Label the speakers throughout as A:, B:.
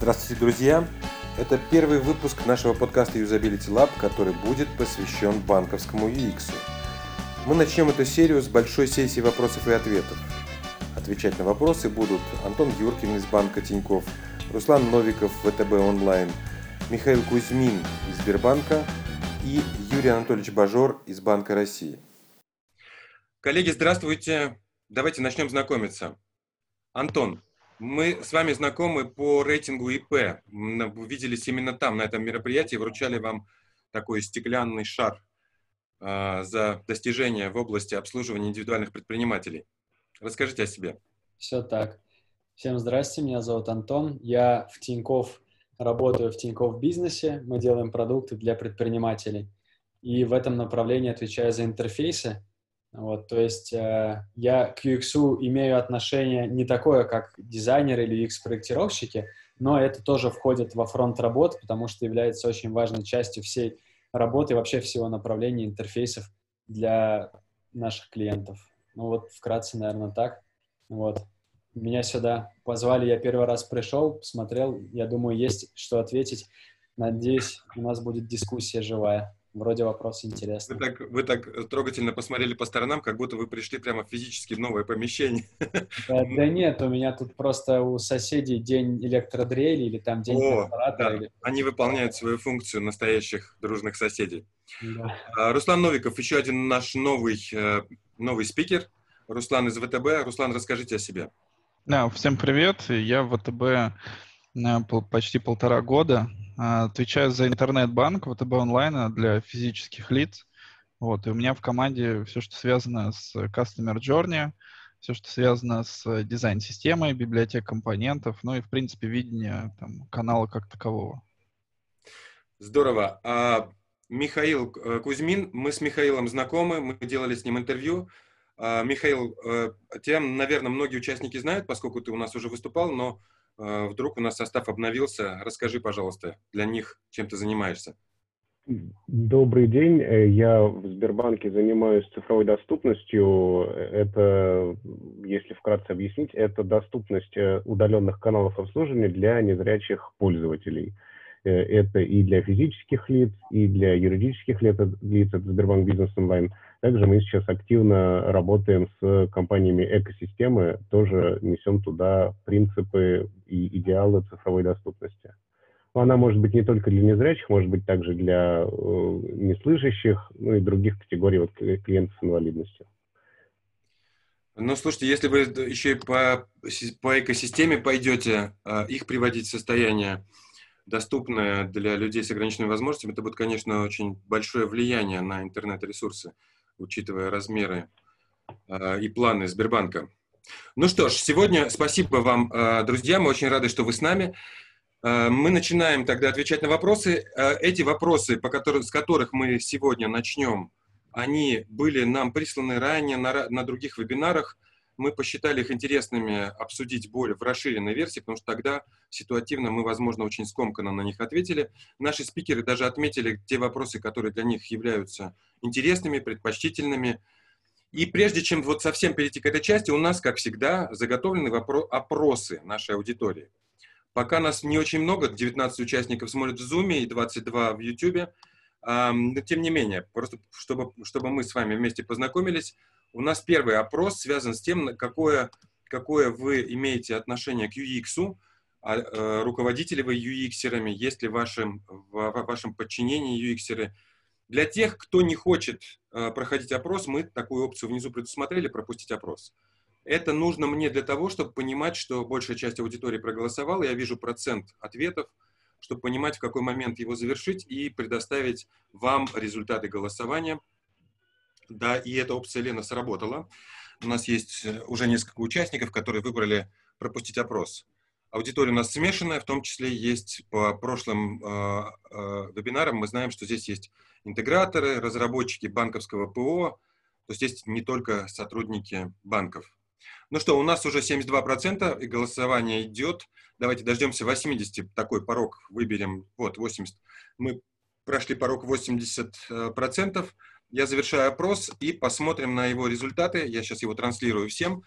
A: Здравствуйте, друзья! Это первый выпуск нашего подкаста Usability Lab, который будет посвящен банковскому UX. Мы начнем эту серию с большой сессии вопросов и ответов. Отвечать на вопросы будут Антон Юркин из банка Тиньков, Руслан Новиков, ВТБ онлайн, Михаил Кузьмин из Сбербанка и Юрий Анатольевич Бажор из Банка России. Коллеги, здравствуйте! Давайте начнем знакомиться. Антон, мы с вами знакомы по рейтингу ИП. Виделись именно там, на этом мероприятии, вручали вам такой стеклянный шар э, за достижения в области обслуживания индивидуальных предпринимателей. Расскажите о себе.
B: Все так. Всем здрасте, меня зовут Антон. Я в Тинькофф работаю в Тинькофф бизнесе. Мы делаем продукты для предпринимателей. И в этом направлении отвечаю за интерфейсы вот, то есть э, я к UX имею отношение не такое, как дизайнер или UX-проектировщики, но это тоже входит во фронт работ, потому что является очень важной частью всей работы вообще всего направления интерфейсов для наших клиентов. Ну вот вкратце, наверное, так. Вот. Меня сюда позвали, я первый раз пришел, посмотрел, я думаю, есть что ответить. Надеюсь, у нас будет дискуссия живая. Вроде вопрос интересный.
A: Вы так, вы так трогательно посмотрели по сторонам, как будто вы пришли прямо физически в новое помещение.
B: Да, да нет, у меня тут просто у соседей день электродрели или там день
A: О, да. или... Они выполняют свою функцию настоящих дружных соседей. Да. А, Руслан Новиков, еще один наш новый, э, новый спикер. Руслан из ВТБ. Руслан, расскажите о себе.
C: Да, всем привет. Я в ВТБ э, почти полтора года. А, отвечаю за интернет-банк ВТБ онлайн для физических лиц. Вот, и у меня в команде все, что связано с Customer Journey, все, что связано с дизайн-системой, библиотек компонентов, ну и, в принципе, видение там, канала как такового.
A: Здорово. А, Михаил э, Кузьмин, мы с Михаилом знакомы, мы делали с ним интервью. А, Михаил, э, тебя, наверное, многие участники знают, поскольку ты у нас уже выступал, но вдруг у нас состав обновился. Расскажи, пожалуйста, для них, чем ты занимаешься.
D: Добрый день. Э, я в Сбербанке занимаюсь цифровой доступностью. Это, если вкратце объяснить, это доступность э, удаленных каналов обслуживания для незрячих пользователей. Э, это и для физических лиц, и для юридических лиц, это Сбербанк Бизнес Онлайн – также мы сейчас активно работаем с компаниями экосистемы, тоже несем туда принципы и идеалы цифровой доступности. Но она может быть не только для незрячих, может быть также для э, неслышащих, ну и других категорий вот, клиентов с инвалидностью.
A: Ну, слушайте, если вы еще и по, по экосистеме пойдете, э, их приводить в состояние доступное для людей с ограниченными возможностями, это будет, конечно, очень большое влияние на интернет-ресурсы учитывая размеры э, и планы Сбербанка. Ну что ж, сегодня спасибо вам, э, друзья, мы очень рады, что вы с нами. Э, мы начинаем тогда отвечать на вопросы. Эти вопросы, по которым, с которых мы сегодня начнем, они были нам присланы ранее на, на других вебинарах – мы посчитали их интересными обсудить более в расширенной версии, потому что тогда ситуативно мы, возможно, очень скомканно на них ответили. Наши спикеры даже отметили те вопросы, которые для них являются интересными, предпочтительными. И прежде чем вот совсем перейти к этой части, у нас, как всегда, заготовлены опросы нашей аудитории. Пока нас не очень много, 19 участников смотрят в Zoom и 22 в YouTube, но тем не менее, просто чтобы, чтобы мы с вами вместе познакомились, у нас первый опрос связан с тем, какое, какое вы имеете отношение к UX, а, э, руководители вы UX-ерами, есть ли в вашем, в, в вашем подчинении UX-еры. Для тех, кто не хочет э, проходить опрос, мы такую опцию внизу предусмотрели, пропустить опрос. Это нужно мне для того, чтобы понимать, что большая часть аудитории проголосовала, я вижу процент ответов, чтобы понимать, в какой момент его завершить и предоставить вам результаты голосования – да, и эта опция Лена сработала. У нас есть э, уже несколько участников, которые выбрали пропустить опрос. Аудитория у нас смешанная, в том числе есть по прошлым э, э, вебинарам, мы знаем, что здесь есть интеграторы, разработчики банковского ПО, то есть есть не только сотрудники банков. Ну что, у нас уже 72% и голосование идет. Давайте дождемся 80, такой порог выберем. Вот, 80. Мы прошли порог 80% я завершаю опрос и посмотрим на его результаты. Я сейчас его транслирую всем.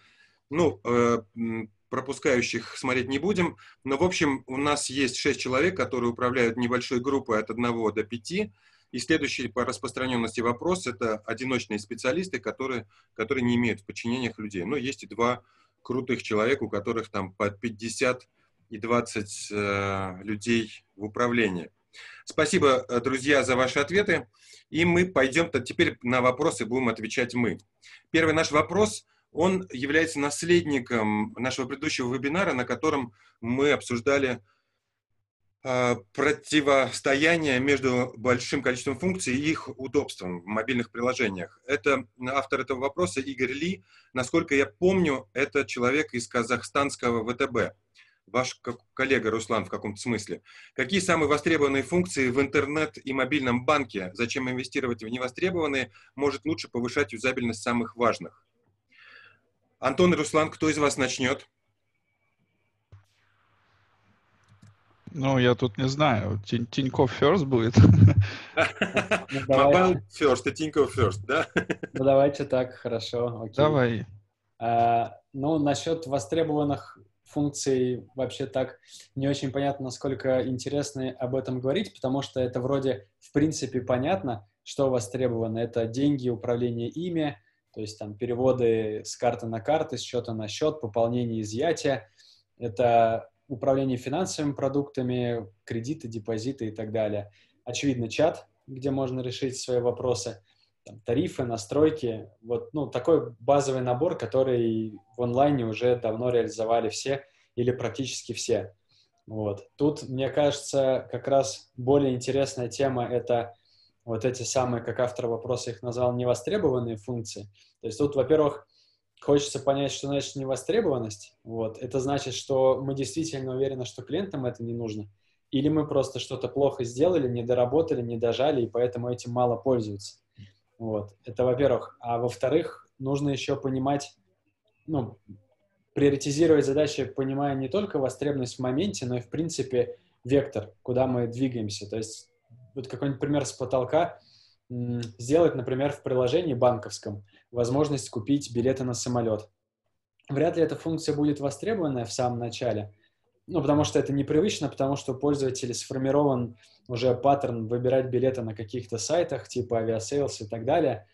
A: Ну, э, пропускающих смотреть не будем. Но, в общем, у нас есть шесть человек, которые управляют небольшой группой от одного до пяти. И следующий по распространенности вопрос – это одиночные специалисты, которые, которые не имеют в подчинениях людей. Но есть и два крутых человека, у которых там по 50 и 20 э, людей в управлении. Спасибо, э, друзья, за ваши ответы. И мы пойдем -то теперь на вопросы будем отвечать мы. Первый наш вопрос, он является наследником нашего предыдущего вебинара, на котором мы обсуждали э, противостояние между большим количеством функций и их удобством в мобильных приложениях. Это автор этого вопроса Игорь Ли. Насколько я помню, это человек из казахстанского ВТБ ваш коллега Руслан в каком-то смысле. Какие самые востребованные функции в интернет и мобильном банке? Зачем инвестировать в невостребованные? Может лучше повышать юзабельность самых важных? Антон и Руслан, кто из вас начнет?
C: Ну, я тут не знаю. Тиньков First будет.
A: Mobile First и Тиньков First, да?
B: Ну, давайте так, хорошо.
C: Давай.
B: А, ну, насчет востребованных функций вообще так не очень понятно, насколько интересно об этом говорить, потому что это вроде в принципе понятно, что востребовано. Это деньги, управление ими, то есть там переводы с карты на карты, с счета на счет, пополнение, изъятие. Это управление финансовыми продуктами, кредиты, депозиты и так далее. Очевидно, чат, где можно решить свои вопросы – там, тарифы, настройки. Вот, ну, такой базовый набор, который в онлайне уже давно реализовали все или практически все. Вот. Тут, мне кажется, как раз более интересная тема — это вот эти самые, как автор вопроса их назвал, невостребованные функции. То есть тут, во-первых, хочется понять, что значит невостребованность. Вот. Это значит, что мы действительно уверены, что клиентам это не нужно. Или мы просто что-то плохо сделали, не доработали, не дожали, и поэтому этим мало пользуются. Вот. Это во-первых. А во-вторых, нужно еще понимать, ну, приоритизировать задачи, понимая не только востребованность в моменте, но и, в принципе, вектор, куда мы двигаемся. То есть вот какой-нибудь пример с потолка. Сделать, например, в приложении банковском возможность купить билеты на самолет. Вряд ли эта функция будет востребованная в самом начале, ну, потому что это непривычно, потому что у пользователей сформирован уже паттерн выбирать билеты на каких-то сайтах, типа Aviasales и так далее.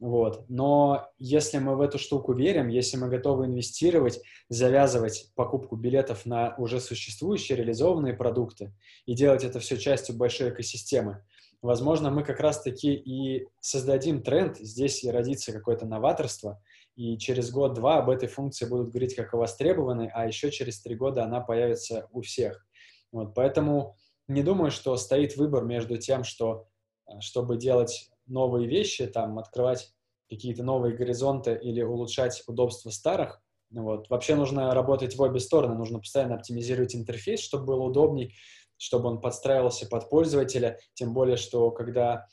B: Вот. Но если мы в эту штуку верим, если мы готовы инвестировать, завязывать покупку билетов на уже существующие реализованные продукты и делать это все частью большой экосистемы, возможно, мы как раз-таки и создадим тренд, здесь и родится какое-то новаторство – и через год-два об этой функции будут говорить как о востребованной, а еще через три года она появится у всех. Вот, поэтому не думаю, что стоит выбор между тем, что э, чтобы делать новые вещи, там, открывать какие-то новые горизонты или улучшать удобство старых. Вот. Вообще нужно работать в обе стороны, нужно постоянно оптимизировать интерфейс, чтобы было удобней, чтобы он подстраивался под пользователя, тем более, что когда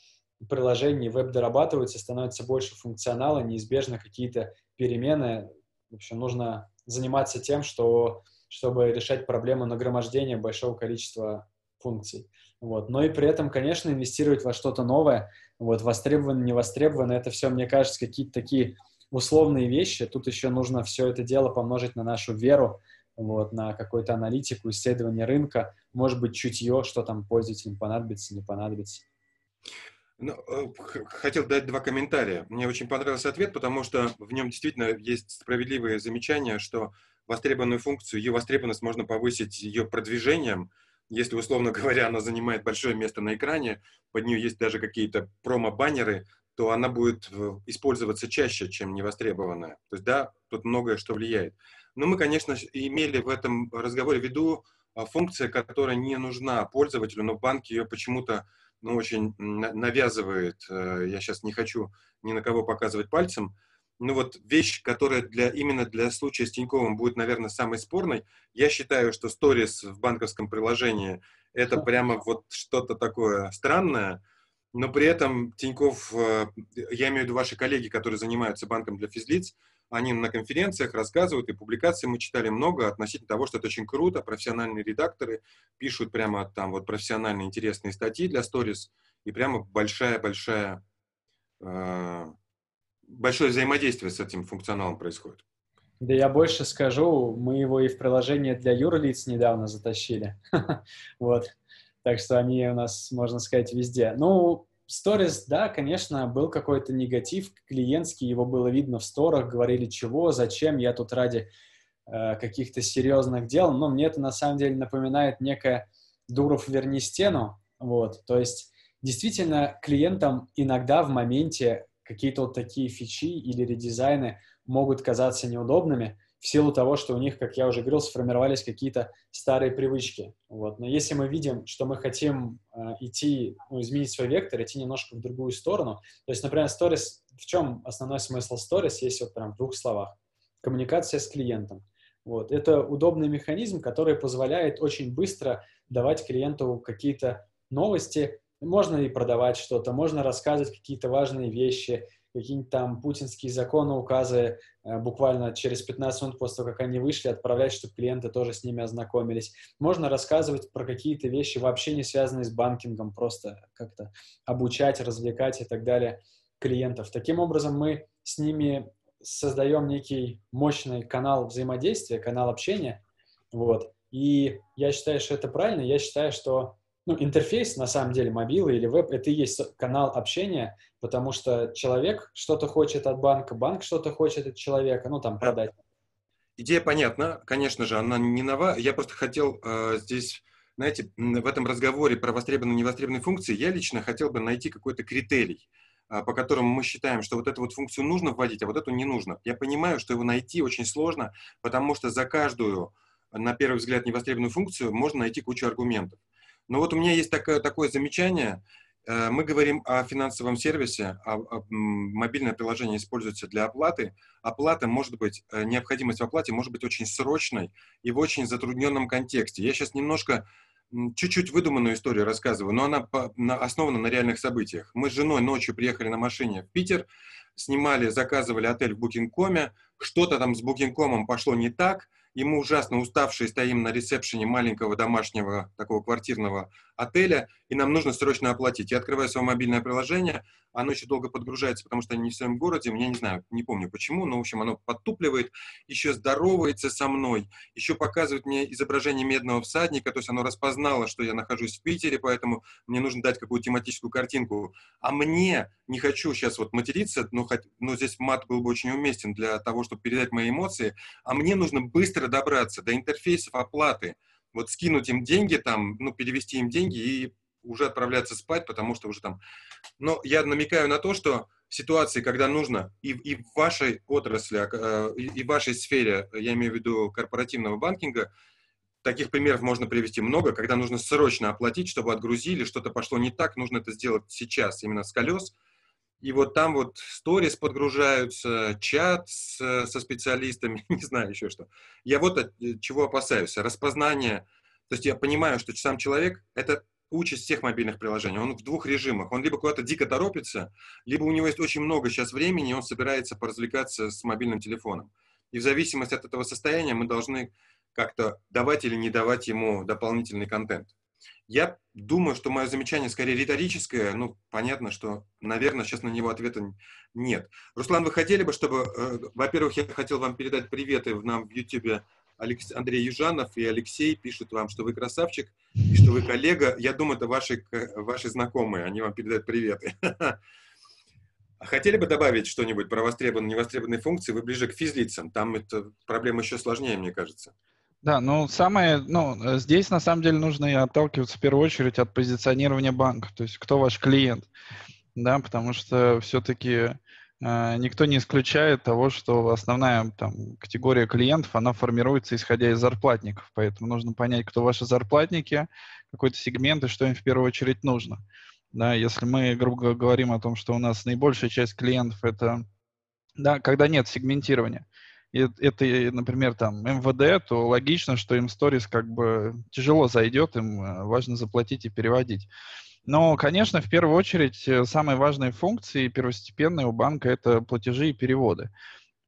B: приложений веб дорабатываются, становится больше функционала, неизбежно какие-то перемены. В общем, нужно заниматься тем, что, чтобы решать проблему нагромождения большого количества функций. Вот. Но и при этом, конечно, инвестировать во что-то новое, вот, востребовано, не востребовано, это все, мне кажется, какие-то такие условные вещи. Тут еще нужно все это дело помножить на нашу веру, вот, на какую-то аналитику, исследование рынка, может быть, чутье, что там пользователям понадобится, не понадобится.
A: Ну, э, хотел дать два комментария. Мне очень понравился ответ, потому что в нем действительно есть справедливые замечания, что востребованную функцию, ее востребованность можно повысить ее продвижением. Если, условно говоря, она занимает большое место на экране, под нее есть даже какие-то промо-баннеры, то она будет э, использоваться чаще, чем невостребованная. То есть, да, тут многое что влияет. Но мы, конечно, имели в этом разговоре в виду а, функция, которая не нужна пользователю, но банки ее почему-то ну, очень навязывает, э, я сейчас не хочу ни на кого показывать пальцем, ну вот вещь, которая для, именно для случая с Тиньковым будет, наверное, самой спорной, я считаю, что сторис в банковском приложении это прямо вот что-то такое странное, но при этом Тиньков, э, я имею в виду ваши коллеги, которые занимаются банком для физлиц, они на конференциях рассказывают, и публикации мы читали много относительно того, что это очень круто, профессиональные редакторы пишут прямо там вот профессиональные интересные статьи для сторис, и прямо большая-большая э, большое взаимодействие с этим функционалом происходит.
B: Да я больше скажу, мы его и в приложение для юрлиц недавно затащили. вот. Так что они у нас, можно сказать, везде. Ну, Stories, да, конечно, был какой-то негатив клиентский, его было видно в сторах, говорили, чего, зачем, я тут ради э, каких-то серьезных дел, но мне это на самом деле напоминает некое «Дуров, верни стену», вот, то есть действительно клиентам иногда в моменте какие-то вот такие фичи или редизайны могут казаться неудобными в силу того, что у них, как я уже говорил, сформировались какие-то старые привычки. Вот. Но если мы видим, что мы хотим э, идти, ну, изменить свой вектор, идти немножко в другую сторону, то есть, например, Stories, в чем основной смысл Stories, если вот прям в двух словах? Коммуникация с клиентом. Вот. Это удобный механизм, который позволяет очень быстро давать клиенту какие-то новости, можно и продавать что-то, можно рассказывать какие-то важные вещи, какие-нибудь там путинские законы, указы э, буквально через 15 минут после того, как они вышли, отправлять, чтобы клиенты тоже с ними ознакомились. Можно рассказывать про какие-то вещи, вообще не связанные с банкингом, просто как-то обучать, развлекать и так далее клиентов. Таким образом, мы с ними создаем некий мощный канал взаимодействия, канал общения, вот. И я считаю, что это правильно. Я считаю, что ну, интерфейс, на самом деле, мобилы или веб, это и есть канал общения, потому что человек что-то хочет от банка, банк что-то хочет от человека, ну, там, продать.
A: Идея понятна, конечно же, она не нова. Я просто хотел э, здесь, знаете, в этом разговоре про востребованные и невостребованные функции, я лично хотел бы найти какой-то критерий, э, по которому мы считаем, что вот эту вот функцию нужно вводить, а вот эту не нужно. Я понимаю, что его найти очень сложно, потому что за каждую, на первый взгляд, невостребованную функцию можно найти кучу аргументов. Но вот у меня есть такое, такое замечание. Э, мы говорим о финансовом сервисе, а, мобильное приложение используется для оплаты. Оплата может быть, э, необходимость в оплате может быть очень срочной и в очень затрудненном контексте. Я сейчас немножко чуть-чуть выдуманную историю рассказываю, но она основана на реальных событиях. Мы с женой ночью приехали на машине в Питер, снимали, заказывали отель в Букинкоме, что-то там с Букинкомом пошло не так – и мы ужасно уставшие стоим на ресепшене маленького домашнего такого квартирного отеля, и нам нужно срочно оплатить. Я открываю свое мобильное приложение, оно еще долго подгружается, потому что они не в своем городе, я не знаю, не помню почему, но, в общем, оно подтупливает, еще здоровается со мной, еще показывает мне изображение медного всадника, то есть оно распознало, что я нахожусь в Питере, поэтому мне нужно дать какую-то тематическую картинку. А мне, не хочу сейчас вот материться, но, хоть, но здесь мат был бы очень уместен для того, чтобы передать мои эмоции, а мне нужно быстро добраться до интерфейсов оплаты, вот скинуть им деньги там, ну, перевести им деньги и уже отправляться спать, потому что уже там... Но я намекаю на то, что ситуации, когда нужно и, и в вашей отрасли, а, и в вашей сфере, я имею в виду корпоративного банкинга, таких примеров можно привести много, когда нужно срочно оплатить, чтобы отгрузили, что-то пошло не так, нужно это сделать сейчас, именно с колес. И вот там вот сторис подгружаются, чат с, со специалистами, не знаю еще что. Я вот от э, чего опасаюсь. Распознание. То есть я понимаю, что сам человек — это участь всех мобильных приложений. Он в двух режимах. Он либо куда-то дико торопится, либо у него есть очень много сейчас времени, и он собирается поразвлекаться с мобильным телефоном. И в зависимости от этого состояния мы должны как-то давать или не давать ему дополнительный контент. Я думаю, что мое замечание скорее риторическое. Ну, понятно, что, наверное, сейчас на него ответа нет. Руслан, вы хотели бы, чтобы... Э, во-первых, я хотел вам передать приветы нам в YouTube Алекс... Андрей Южанов и Алексей пишут вам, что вы красавчик и что вы коллега. Я думаю, это ваши, ваши знакомые, они вам передают приветы. Хотели бы добавить что-нибудь про востребованные, невостребованные функции? Вы ближе к физлицам. Там эта проблема еще сложнее, мне кажется.
C: Да, ну самое, ну здесь на самом деле нужно и отталкиваться в первую очередь от позиционирования банка, то есть кто ваш клиент, да, потому что все-таки никто не исключает того, что основная там категория клиентов, она формируется исходя из зарплатников, поэтому нужно понять, кто ваши зарплатники, какой-то сегмент и что им в первую очередь нужно. Да, если мы, грубо говорим о том, что у нас наибольшая часть клиентов это, да, когда нет сегментирования, это, например, там МВД, то логично, что им сторис как бы тяжело зайдет, им э, важно заплатить и переводить. Но, конечно, в первую очередь, э, самые важные функции первостепенные у банка – это платежи и переводы.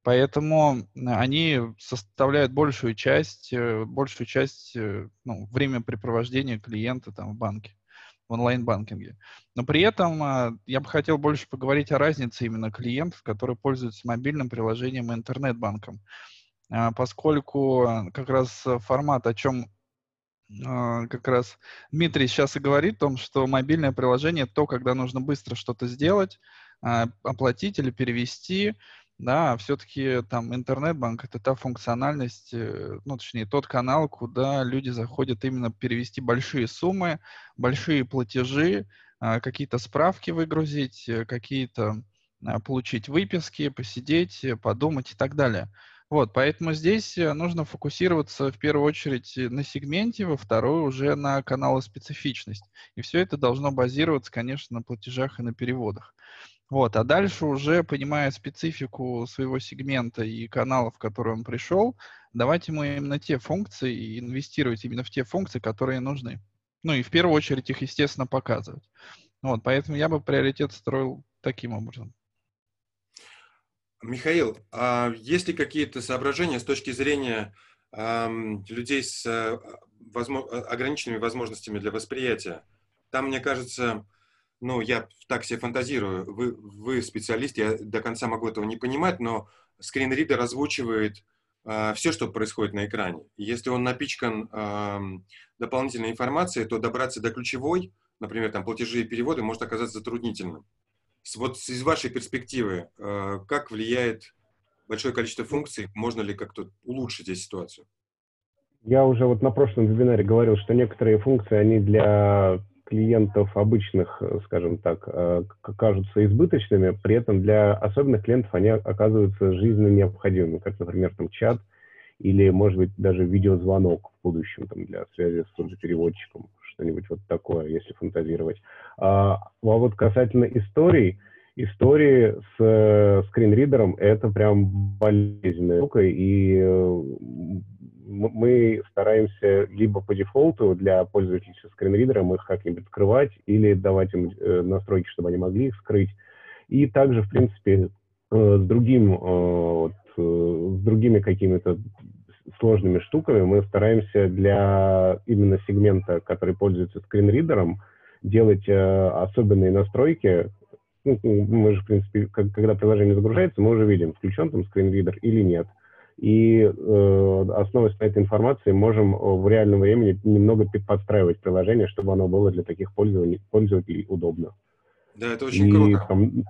C: Поэтому они составляют большую часть, э, большую часть ну, времяпрепровождения клиента там, в банке в онлайн-банкинге. Но при этом а, я бы хотел больше поговорить о разнице именно клиентов, которые пользуются мобильным приложением и интернет-банком. а, поскольку как раз формат, о чем а, как раз Дмитрий сейчас и говорит о том, что мобильное приложение то, когда нужно быстро что-то сделать, а, оплатить или перевести, да, все-таки там интернет-банк это та функциональность, э, ну, точнее, тот канал, куда люди заходят именно перевести большие суммы, большие платежи, а, какие-то справки выгрузить, э, какие-то получить выписки, посидеть, э, подумать и так далее. Вот, поэтому здесь э, нужно фокусироваться в первую очередь э, на сегменте, во вторую уже на каналы специфичность. И все это должно базироваться, конечно, на платежах и на переводах. Вот, а дальше уже, понимая специфику своего сегмента и канала, в который он пришел, давать ему именно те функции и инвестировать именно в те функции, которые нужны. Ну и в первую очередь их, естественно, показывать. Вот, поэтому я бы приоритет строил таким образом.
A: Михаил, а есть ли какие-то соображения с точки зрения э, людей с э, возможно, ограниченными возможностями для восприятия? Там, мне кажется, ну, я так себе фантазирую, вы, вы специалист, я до конца могу этого не понимать, но скринридер озвучивает э, все, что происходит на экране. Если он напичкан э, дополнительной информацией, то добраться до ключевой, например, там, платежи и переводы, может оказаться затруднительным вот из вашей перспективы, э, как влияет большое количество функций? Можно ли как-то улучшить здесь ситуацию?
D: Я уже вот на прошлом вебинаре говорил, что некоторые функции, они для клиентов обычных, скажем так, э, кажутся избыточными, при этом для особенных клиентов они оказываются жизненно необходимыми, как, например, там чат или, может быть, даже видеозвонок в будущем там, для связи с переводчиком что-нибудь вот такое, если фантазировать. А, а вот касательно историй, истории с э, скринридером это прям болезненная штука, и э, мы стараемся либо по дефолту для пользователей со скринридером их как-нибудь скрывать, или давать им э, настройки, чтобы они могли их скрыть. И также, в принципе, э, с другим, э, э, с другими какими-то сложными штуками мы стараемся для именно сегмента, который пользуется скринридером, делать э, особенные настройки. Ну, мы же, в принципе, как, когда приложение загружается, мы уже видим, включен там скринридер или нет. И э, основываясь на этой информации, можем в реальном времени немного подстраивать приложение, чтобы оно было для таких пользователей, пользователей удобно.
A: Да, это очень и, круто. Там,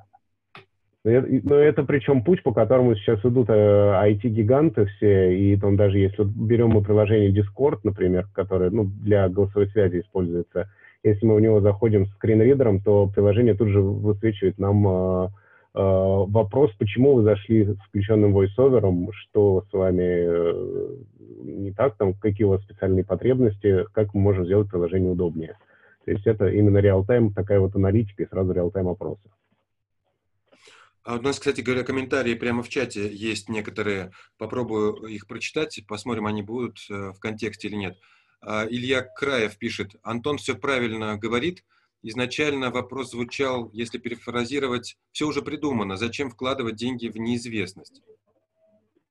D: но это, это причем путь, по которому сейчас идут э, IT-гиганты все, и там даже если берем мы приложение Discord, например, которое ну, для голосовой связи используется, если мы в него заходим с скринридером, то приложение тут же высвечивает нам э, э, вопрос, почему вы зашли с включенным voiceover, что с вами э, не так, там, какие у вас специальные потребности, как мы можем сделать приложение удобнее. То есть это именно реал-тайм, такая вот аналитика и сразу реал-тайм опросы.
A: А у нас, кстати говоря, комментарии прямо в чате есть некоторые. Попробую их прочитать, посмотрим, они будут э, в контексте или нет. А, Илья Краев пишет. Антон все правильно говорит. Изначально вопрос звучал, если перефразировать, все уже придумано, зачем вкладывать деньги в неизвестность?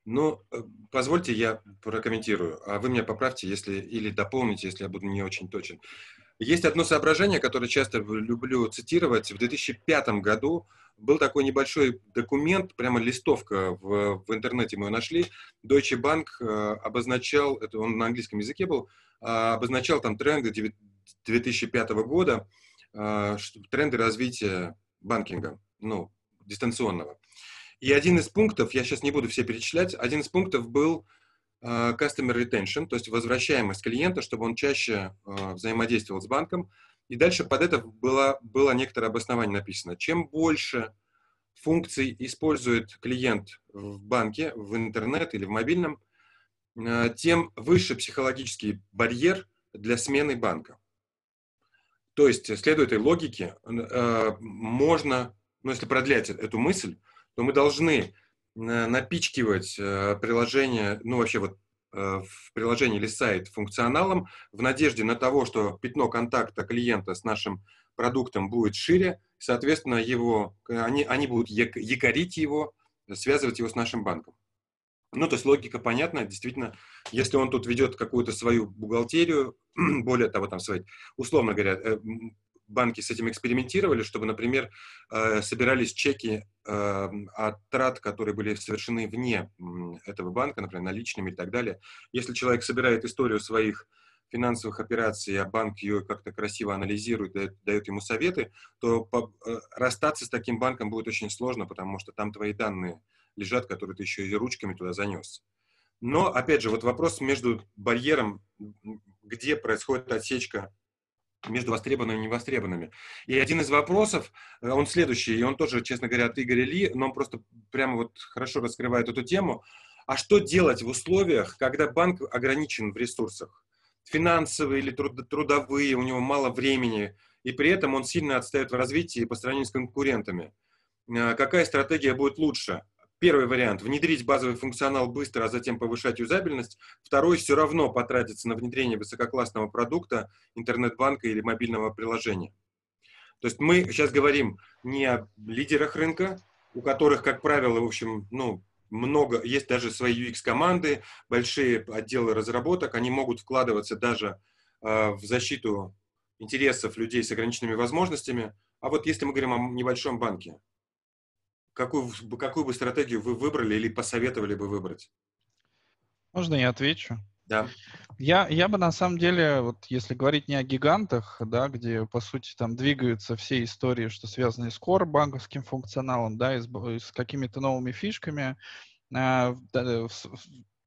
A: Ну, э, позвольте я прокомментирую, а вы меня поправьте, если или дополните, если я буду не очень точен. Есть одно соображение, которое часто люблю цитировать. В 2005 году был такой небольшой документ, прямо листовка в, в интернете мы ее нашли. Deutsche Bank э, обозначал, это он на английском языке был, э, обозначал там тренды 2005 года, э, тренды развития банкинга, ну, дистанционного. И один из пунктов, я сейчас не буду все перечислять, один из пунктов был customer retention, то есть возвращаемость клиента, чтобы он чаще взаимодействовал с банком. И дальше под это было, было некоторое обоснование написано. Чем больше функций использует клиент в банке, в интернет или в мобильном, э, тем выше психологический барьер для смены банка. То есть, следуя этой логике, э, можно, ну, если продлять эту мысль, то мы должны э, напичкивать приложение, ну, вообще вот Э, в приложении или сайт функционалом в надежде на того, что пятно контакта клиента с нашим продуктом будет шире, соответственно, его, они, они будут якорить его, связывать его с нашим банком. Ну, то есть логика понятна, действительно, если он тут ведет какую-то свою бухгалтерию, более того, там, свои, условно говоря, э, банки с этим экспериментировали, чтобы, например, э, собирались чеки э, от трат, которые были совершены вне этого банка, например, наличными и так далее. Если человек собирает историю своих финансовых операций, а банк ее как-то красиво анализирует, дает, дает ему советы, то по, э, расстаться с таким банком будет очень сложно, потому что там твои данные лежат, которые ты еще и ручками туда занес. Но, опять же, вот вопрос между барьером, где происходит отсечка между востребованными и невостребованными. И один из вопросов, э, он следующий, и он тоже, честно говоря, от Игоря Ли, но он просто прямо вот хорошо раскрывает эту тему. А что делать в условиях, когда банк ограничен в ресурсах? Финансовые или труд трудовые, у него мало времени, и при этом он сильно отстает в развитии по сравнению с конкурентами. Э, какая стратегия будет лучше? Первый вариант – внедрить базовый функционал быстро, а затем повышать юзабельность. Второй – все равно потратиться на внедрение высококлассного продукта, интернет-банка или мобильного приложения. То есть мы сейчас говорим не о лидерах рынка, у которых, как правило, в общем, ну, много, есть даже свои UX-команды, большие отделы разработок, они могут вкладываться даже э, в защиту интересов людей с ограниченными возможностями. А вот если мы говорим о небольшом банке, какую, какую бы стратегию вы выбрали или посоветовали бы выбрать?
C: Можно я отвечу?
A: Да.
C: Я, я бы на самом деле, вот если говорить не о гигантах, да, где по сути там двигаются все истории, что связаны с core банковским функционалом, да, и с, и с какими-то новыми фишками, э,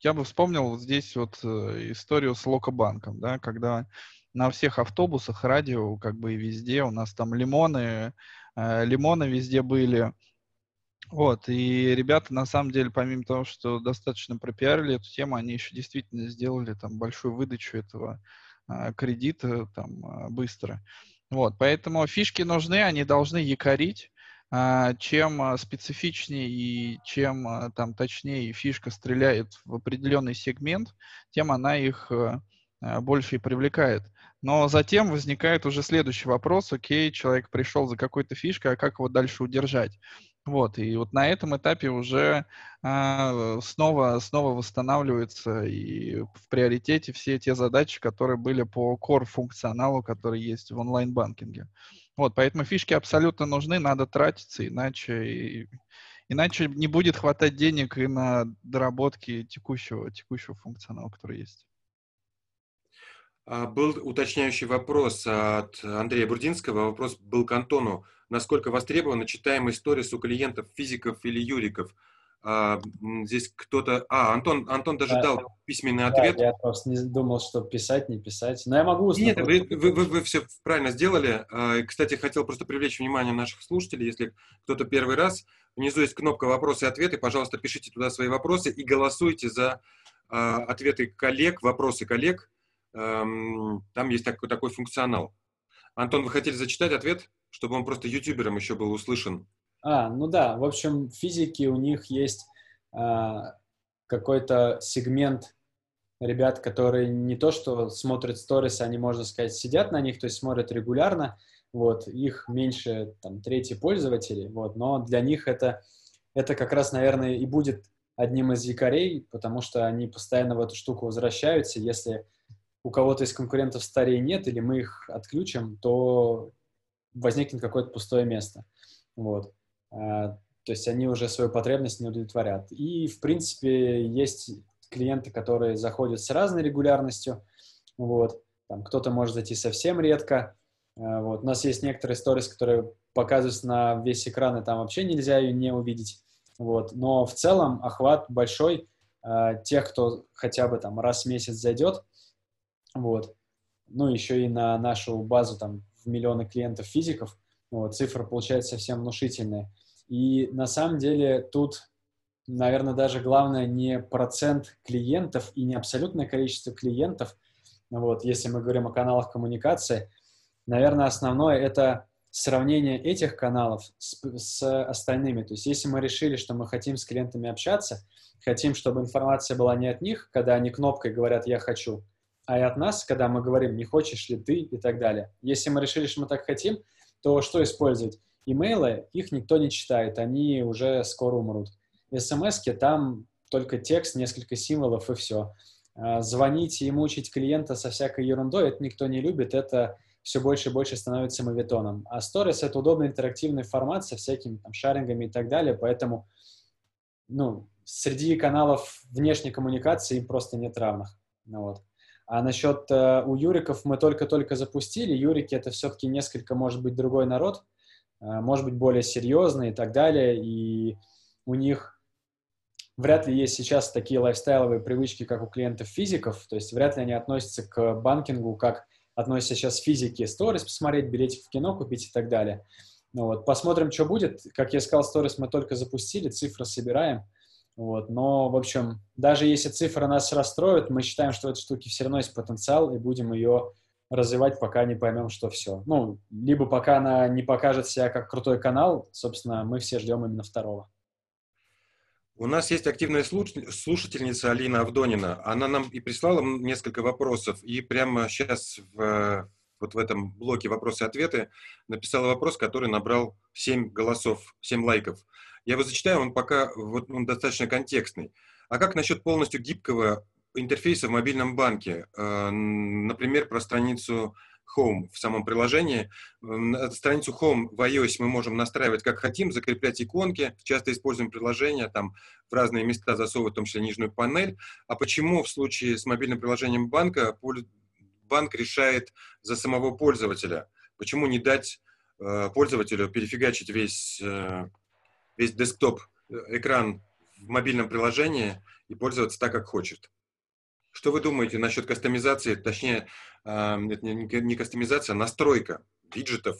C: я бы вспомнил вот здесь вот э, историю с Локобанком, да, когда на всех автобусах, радио, как бы и везде у нас там лимоны, э, лимоны везде были, вот, и ребята, на самом деле, помимо того, что достаточно пропиарили эту тему, они еще действительно сделали там большую выдачу этого а, кредита там а, быстро. Вот, поэтому фишки нужны, они должны якорить. А, чем специфичнее и чем там точнее фишка стреляет в определенный сегмент, тем она их а больше и привлекает. Но затем возникает уже следующий вопрос. Окей, человек пришел за какой-то фишкой, а как его дальше удержать? Вот, и вот на этом этапе уже э, снова, снова восстанавливаются и в приоритете все те задачи, которые были по core-функционалу, который есть в онлайн-банкинге. Вот, поэтому фишки абсолютно нужны, надо тратиться, иначе, иначе не будет хватать денег и на доработки текущего, текущего функционала, который есть.
A: А, был уточняющий вопрос от Андрея Бурдинского. Вопрос был к Антону насколько востребована читаемый сторис у клиентов, физиков или юриков. А, здесь кто-то... А, Антон, Антон даже да, дал письменный да, ответ.
B: Я просто не думал, что писать, не писать. Но я могу устно.
A: Нет, вы, вы, вы, вы все правильно сделали. А, кстати, хотел просто привлечь внимание наших слушателей. Если кто-то первый раз, внизу есть кнопка «Вопросы и ответы». Пожалуйста, пишите туда свои вопросы и голосуйте за а, ответы коллег, вопросы коллег. Там есть такой, такой функционал. Антон, вы хотели зачитать ответ? Чтобы он просто ютубером еще был услышан.
B: А, ну да, в общем, физики у них есть а, какой-то сегмент ребят, которые не то что смотрят сторис, они, можно сказать, сидят на них, то есть смотрят регулярно, вот, их меньше, там, трети пользователей, вот, но для них это, это как раз, наверное, и будет одним из якорей, потому что они постоянно в эту штуку возвращаются, если у кого-то из конкурентов старей нет, или мы их отключим, то возникнет какое-то пустое место. Вот. А, то есть они уже свою потребность не удовлетворят. И, в принципе, есть клиенты, которые заходят с разной регулярностью. Вот. Там кто-то может зайти совсем редко. А, вот. У нас есть некоторые сторис, которые показываются на весь экран, и там вообще нельзя ее не увидеть. Вот. Но в целом охват большой э, тех, кто хотя бы там раз в месяц зайдет. Вот. Ну, еще и на нашу базу там миллионы клиентов физиков, вот, цифра получается совсем внушительная. И на самом деле тут, наверное, даже главное не процент клиентов и не абсолютное количество клиентов. Вот, если мы говорим о каналах коммуникации, наверное, основное это сравнение этих каналов с, с остальными. То есть если мы решили, что мы хотим с клиентами общаться, хотим, чтобы информация была не от них, когда они кнопкой говорят «я хочу», а и от нас, когда мы говорим, не хочешь ли ты и так далее. Если мы решили, что мы так хотим, то что использовать? Имейлы, их никто не читает, они уже скоро умрут. смс там только текст, несколько символов и все. А, звонить и мучить клиента со всякой ерундой, это никто не любит, это все больше и больше становится мовитоном. А Stories — это удобный интерактивный формат со всякими там шарингами и так далее, поэтому ну, среди каналов внешней коммуникации им просто нет равных. Ну, вот. А насчет э, у Юриков мы только-только запустили. Юрики — это все-таки несколько, может быть, другой народ, э, может быть, более серьезный и так далее, и у них вряд ли есть сейчас такие лайфстайловые привычки, как у клиентов-физиков, то есть вряд ли они относятся к банкингу, как относятся сейчас физики, сторис посмотреть, билетик в кино купить и так далее. Ну вот, посмотрим, что будет. Как я сказал, сторис мы только запустили, цифры собираем. Вот, но, в общем, даже если цифры нас расстроят, мы считаем, что у этой штуки все равно есть потенциал, и будем ее развивать, пока не поймем, что все. Ну, либо пока она не покажет себя как крутой канал, собственно, мы все ждем именно второго.
A: У нас есть активная слушательница Алина Авдонина. Она нам и прислала несколько вопросов, и прямо сейчас в, вот в этом блоке вопросы-ответы написала вопрос, который набрал 7 голосов, 7 лайков. Я его зачитаю, он пока вот, он достаточно контекстный. А как насчет полностью гибкого интерфейса в мобильном банке? Э, например, про страницу Home в самом приложении. Страницу Home в iOS мы можем настраивать как хотим, закреплять иконки, часто используем приложения, там в разные места засовывать, в том числе нижнюю панель. А почему в случае с мобильным приложением банка банк решает за самого пользователя? Почему не дать э, пользователю перефигачить весь, э, весь десктоп, э, экран в мобильном приложении и пользоваться так, как хочет? Что вы думаете насчет кастомизации, точнее, это не кастомизация, а настройка виджетов?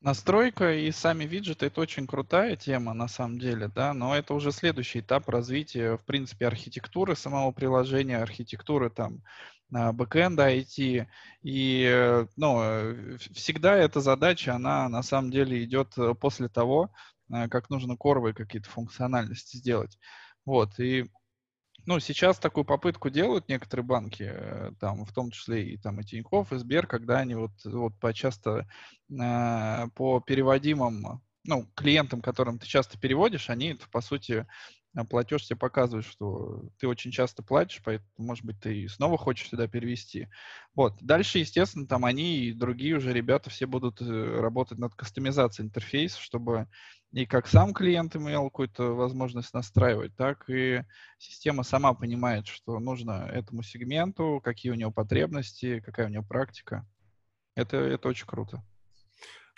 C: Настройка и сами виджеты – это очень крутая тема на самом деле, да, но это уже следующий этап развития, в принципе, архитектуры самого приложения, архитектуры там а, бэкэнда IT. И, ну, всегда эта задача, она на самом деле идет после того, как нужно коровые какие-то функциональности сделать. Вот, и ну, сейчас такую попытку делают некоторые банки, э, там, в том числе и там и Тинькофф, и Сбер, когда они вот, вот по часто э, по переводимым, ну, клиентам, которым ты часто переводишь, они, по сути, э, платеж тебе показывает, что ты очень часто платишь, поэтому, может быть, ты снова хочешь сюда перевести. Вот. Дальше, естественно, там они и другие уже ребята все будут э, работать над кастомизацией интерфейса, чтобы и как сам клиент имел какую-то возможность настраивать, так и система сама понимает, что нужно этому сегменту, какие у него потребности, какая у него практика. Это, это очень круто.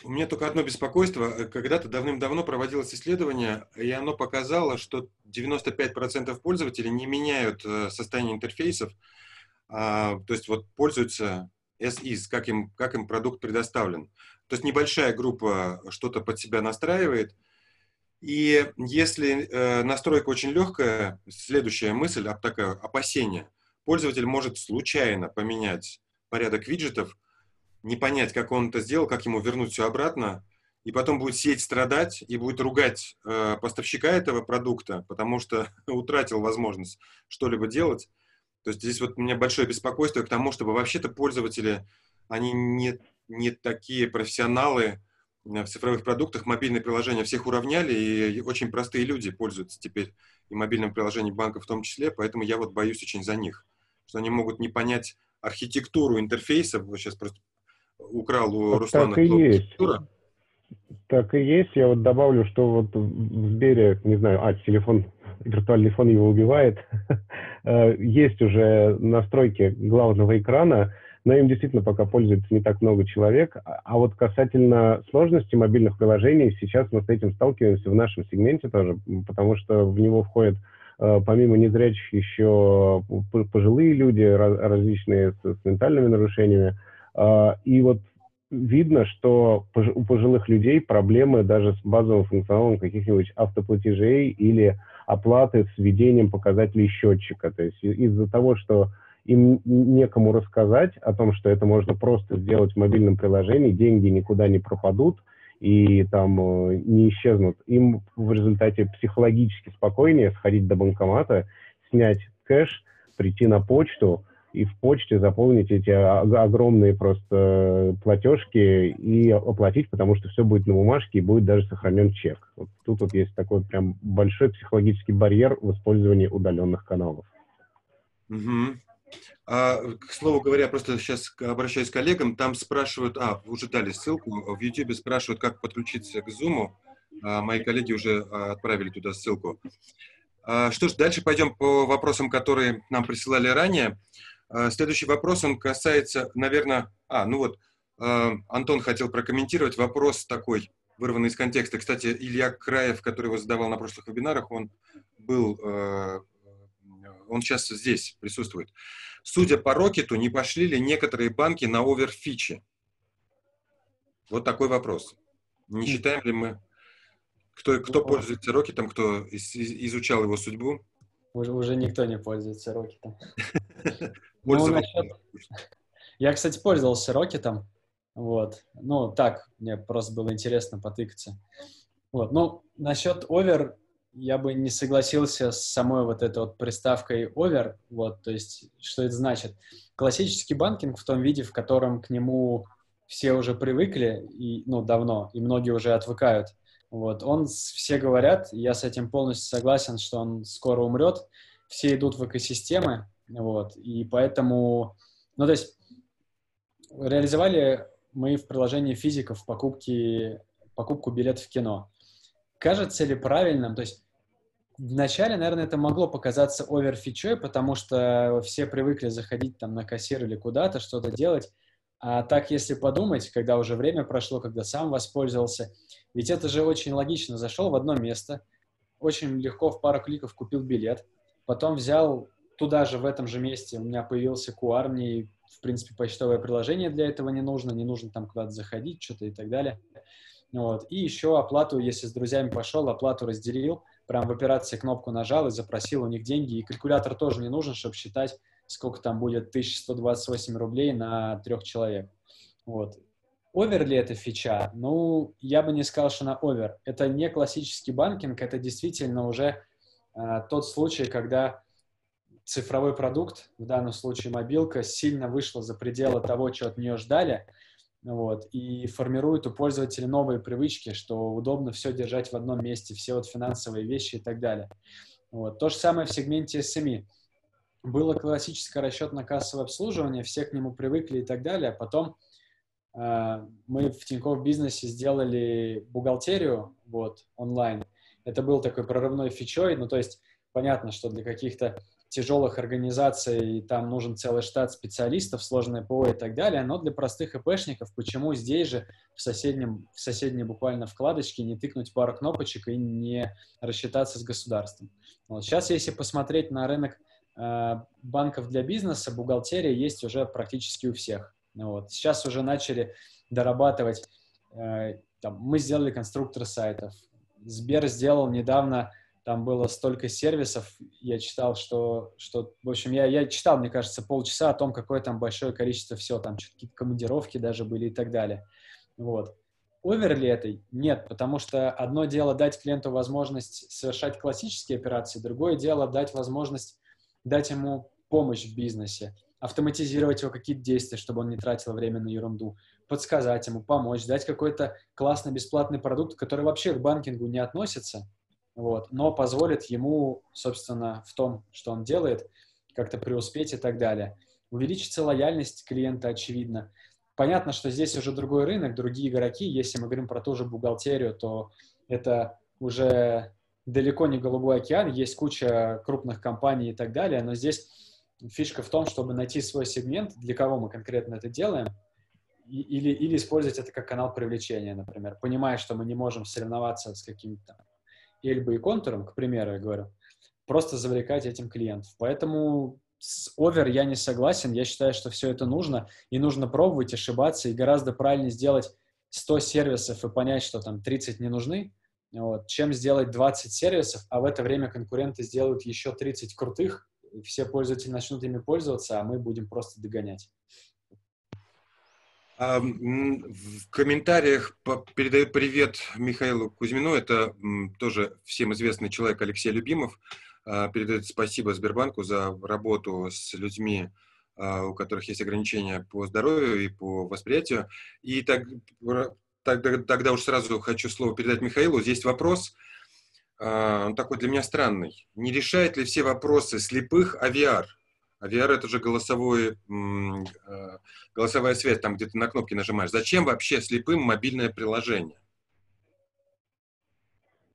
A: У меня только одно беспокойство. Когда-то давным-давно проводилось исследование, и оно показало, что 95% пользователей не меняют э, состояние интерфейсов, а, то есть вот пользуются as is, как им, как им продукт предоставлен. То есть небольшая группа что-то под себя настраивает. И если э, настройка очень легкая, следующая мысль, а такая опасение, пользователь может случайно поменять порядок виджетов, не понять, как он это сделал, как ему вернуть все обратно, и потом будет сеть страдать и будет ругать э, поставщика этого продукта, потому что утратил возможность что-либо делать. То есть здесь вот у меня большое беспокойство к тому, чтобы вообще-то пользователи, они не не такие профессионалы э, в цифровых продуктах, мобильные приложения всех уравняли, и очень простые люди пользуются теперь и мобильным приложением банка в том числе, поэтому я вот боюсь очень за них, что они могут не понять архитектуру интерфейса, вот сейчас просто украл у
D: так Руслана так и есть. Так и есть. Я вот добавлю, что вот в Сбере, не знаю, а, телефон, виртуальный фон его убивает. Э, есть уже настройки главного экрана, но им действительно пока пользуется не так много человек. А, а вот касательно сложности мобильных приложений, сейчас мы с этим сталкиваемся в нашем сегменте тоже, потому что в него входят э, помимо незрячих еще пожилые люди, различные с, с ментальными нарушениями. А, и вот видно, что у пожилых людей проблемы даже с базовым функционалом каких-нибудь автоплатежей или оплаты с введением показателей счетчика. То есть из-за того, что им некому рассказать о том, что это можно просто сделать в мобильном приложении, деньги никуда не пропадут и там э, не исчезнут. Им в результате психологически спокойнее сходить до банкомата, снять кэш, прийти на почту и в почте заполнить эти огромные просто платежки и оплатить, потому что все будет на бумажке и будет даже сохранен чек. Вот тут вот есть такой прям большой психологический барьер в использовании удаленных каналов.
A: Угу. А, к слову говоря, просто сейчас обращаюсь к коллегам, там спрашивают, а, уже дали ссылку, в YouTube спрашивают, как подключиться к Zoom. А, мои коллеги уже а, отправили туда ссылку. А, что ж, дальше пойдем по вопросам, которые нам присылали ранее. А, следующий вопрос, он касается, наверное, а, ну вот, а, Антон хотел прокомментировать вопрос такой, вырванный из контекста. Кстати, Илья Краев, который его задавал на прошлых вебинарах, он был а, он сейчас здесь присутствует. Судя по Рокету, не пошли ли некоторые банки на оверфичи? Вот такой вопрос. Не считаем ли мы, кто, кто пользуется Рокетом, кто из, изучал его судьбу?
B: Уже, уже никто не пользуется Рокетом. Ну, Я, кстати, пользовался Рокетом. Вот. Ну, так, мне просто было интересно потыкаться. Вот. Ну, насчет овер, я бы не согласился с самой вот этой вот приставкой over, вот, то есть, что это значит? Классический банкинг в том виде, в котором к нему все уже привыкли, и, ну, давно, и многие уже отвыкают, вот, он, все говорят, я с этим полностью согласен, что он скоро умрет, все идут в экосистемы, вот, и поэтому, ну, то есть, реализовали мы в приложении физиков покупки, покупку билетов в кино. Кажется ли правильным, то есть вначале, наверное, это могло показаться оверфичой, потому что все привыкли заходить там на кассир или куда-то, что-то делать, а так, если подумать, когда уже время прошло, когда сам воспользовался, ведь это же очень логично. Зашел в одно место, очень легко в пару кликов купил билет, потом взял туда же, в этом же месте, у меня появился QR, мне, в принципе, почтовое приложение для этого не нужно, не нужно там куда-то заходить, что-то и так далее. Вот. И еще оплату, если с друзьями пошел, оплату разделил, прям в операции кнопку нажал и запросил у них деньги. И калькулятор тоже не нужен, чтобы считать, сколько там будет 1128 рублей на трех человек. Вот. Овер ли это фича? Ну, я бы не сказал, что на овер. Это не классический банкинг, это действительно уже э, тот случай, когда цифровой продукт, в данном случае мобилка, сильно вышла за пределы того, что от нее ждали, вот, и формирует у пользователя новые привычки, что удобно все держать в одном месте, все вот финансовые вещи и так далее. Вот. То же самое в сегменте SME. Было классическое расчетно-кассовое обслуживание, все к нему привыкли и так далее, а потом мы в Тинькофф бизнесе сделали бухгалтерию вот, онлайн. Это был такой прорывной фичой, ну то есть понятно, что для каких-то тяжелых организаций, там нужен целый штат специалистов, сложное ПО и так далее, но для простых ИПшников почему здесь же в, соседнем, в соседней буквально вкладочке не тыкнуть пару кнопочек и не рассчитаться с государством. Вот. Сейчас, если посмотреть на рынок э, банков для бизнеса, бухгалтерия есть уже практически у всех. Вот. Сейчас уже начали дорабатывать, э, там, мы сделали конструктор сайтов, Сбер сделал недавно там было столько сервисов, я читал, что, что в общем, я, я читал, мне кажется, полчаса о том, какое там большое количество всего, там какие-то командировки даже были и так далее. Вот. Овер ли этой? Нет, потому что одно дело дать клиенту возможность совершать классические операции, другое дело дать возможность дать ему помощь в бизнесе, автоматизировать его какие-то действия, чтобы он не тратил время на ерунду, подсказать ему, помочь, дать какой-то классный бесплатный продукт, который вообще к банкингу не относится, вот, но позволит ему, собственно, в том, что он делает, как-то преуспеть и так далее. Увеличится лояльность клиента, очевидно. Понятно, что здесь уже другой рынок, другие игроки. Если мы говорим про ту же бухгалтерию, то это уже далеко не голубой океан, есть куча крупных компаний и так далее, но здесь фишка в том, чтобы найти свой сегмент, для кого мы конкретно это делаем, или, или использовать это как канал привлечения, например, понимая, что мы не можем соревноваться с какими-то Эльбой и контуром, к примеру, я говорю, просто завлекать этим клиентов. Поэтому с овер я не согласен. Я считаю, что все это нужно, и нужно пробовать, ошибаться, и гораздо правильнее сделать 100 сервисов и понять, что там 30 не нужны, вот, чем сделать 20 сервисов, а в это время конкуренты сделают еще 30 крутых, все пользователи начнут ими пользоваться, а мы будем просто догонять.
A: В комментариях передает привет Михаилу Кузьмину, это тоже всем известный человек Алексей Любимов, а, передает спасибо Сбербанку за работу с людьми, а, у которых есть ограничения по здоровью и по восприятию. И так, тогда, уж сразу хочу слово передать Михаилу. Здесь вопрос, а, он такой для меня странный. Не решает ли все вопросы слепых авиар? А VR это же голосовой, голосовая связь, там где ты на кнопки нажимаешь. Зачем вообще слепым мобильное приложение?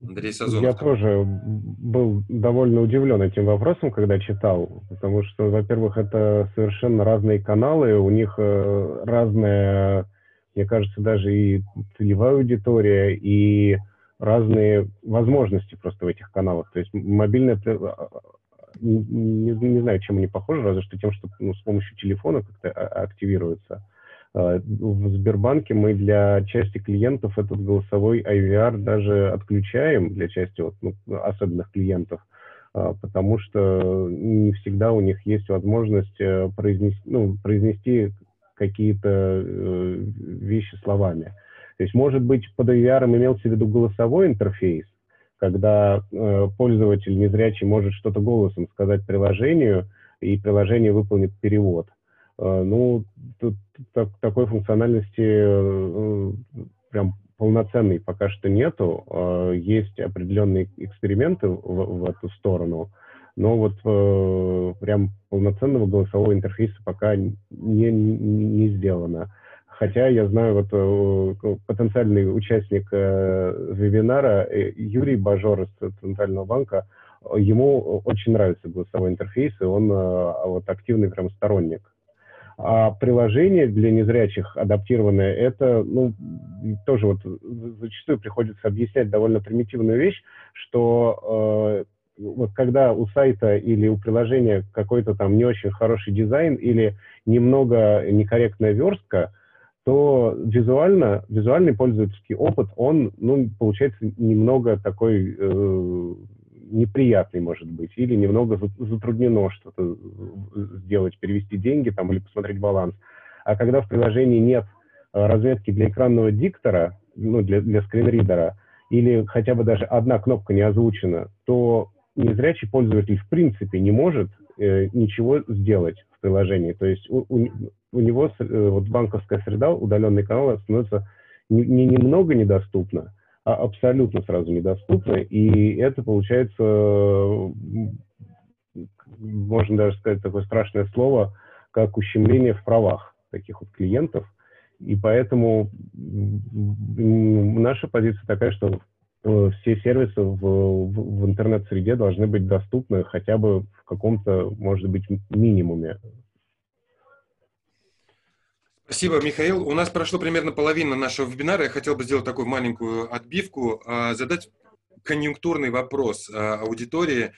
D: Андрей Сазонов. Я тоже был довольно удивлен этим вопросом, когда читал, потому что, во-первых, это совершенно разные каналы, у них э, разная, мне кажется, даже и целевая аудитория, и разные возможности просто в этих каналах. То есть мобильное не, не, не знаю, чем они похожи, разве что тем, что ну, с помощью телефона как-то а, активируется. А, в Сбербанке мы для части клиентов этот голосовой IVR даже отключаем для части вот, ну, особенных клиентов, а, потому что не всегда у них есть возможность э, произнести, ну, произнести какие-то э, вещи словами. То есть, может быть, под IVR имелся в виду голосовой интерфейс, когда э, пользователь незрячий может что-то голосом сказать приложению, и приложение выполнит перевод. Э, ну, тут так, такой функциональности э, прям полноценной пока что нету. Э, есть определенные эксперименты в, в эту сторону, но вот э, прям полноценного голосового интерфейса пока не, не, не сделано. Хотя я знаю, вот э, потенциальный участник э, вебинара э, Юрий Бажор из Центрального банка, ему очень нравится голосовой интерфейс, и он вот активный прям сторонник. А приложение для незрячих адаптированное, это, ну, тоже вот зачастую приходится объяснять довольно примитивную вещь, что вот когда у сайта или у приложения какой-то там не очень хороший дизайн или немного некорректная верстка, то визуально, визуальный пользовательский опыт, он, ну, получается немного такой э, неприятный, может быть, или немного затруднено что-то сделать, перевести деньги там или посмотреть баланс. А когда в приложении нет э, разметки для экранного диктора, ну, для, для скринридера, или хотя бы даже одна кнопка не озвучена, то незрячий пользователь в принципе не может э, ничего сделать в приложении. То есть у, у, у него э, вот банковская среда, удаленный канал становится не, не немного недоступна, а абсолютно сразу недоступна. И это получается, можно даже сказать такое страшное слово, как ущемление в правах таких вот клиентов. И поэтому наша позиция такая, что э, все сервисы в, в, в интернет-среде должны быть доступны хотя бы в каком-то, может быть, минимуме
A: Спасибо, Михаил. У нас прошло примерно половина нашего вебинара. Я хотел бы сделать такую маленькую отбивку, а, задать конъюнктурный вопрос а, аудитории.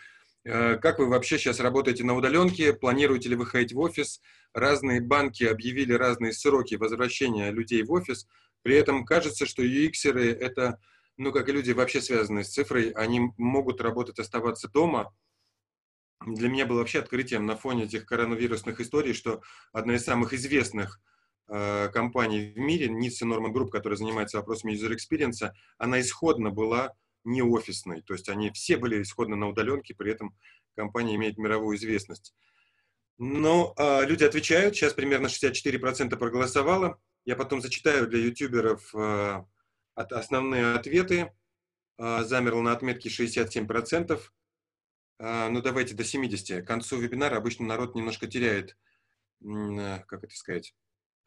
A: А, как вы вообще сейчас работаете на удаленке? Планируете ли вы ходить в офис? Разные банки объявили разные сроки возвращения людей в офис. При этом кажется, что UX это, ну, как и люди вообще связанные с цифрой, они могут работать, оставаться дома. Для меня было вообще открытием на фоне этих коронавирусных историй, что одна из самых известных – компаний в мире, Nielsen Norman Group, которая занимается вопросами user experience, она исходно была не офисной. То есть они все были исходно на удаленке, при этом компания имеет мировую известность. Но э, люди отвечают, сейчас примерно 64% проголосовало. Я потом зачитаю для ютуберов э, основные ответы. Э, замерло на отметке 67%. Э, ну, давайте до 70%. К концу вебинара обычно народ немножко теряет, э, как это сказать,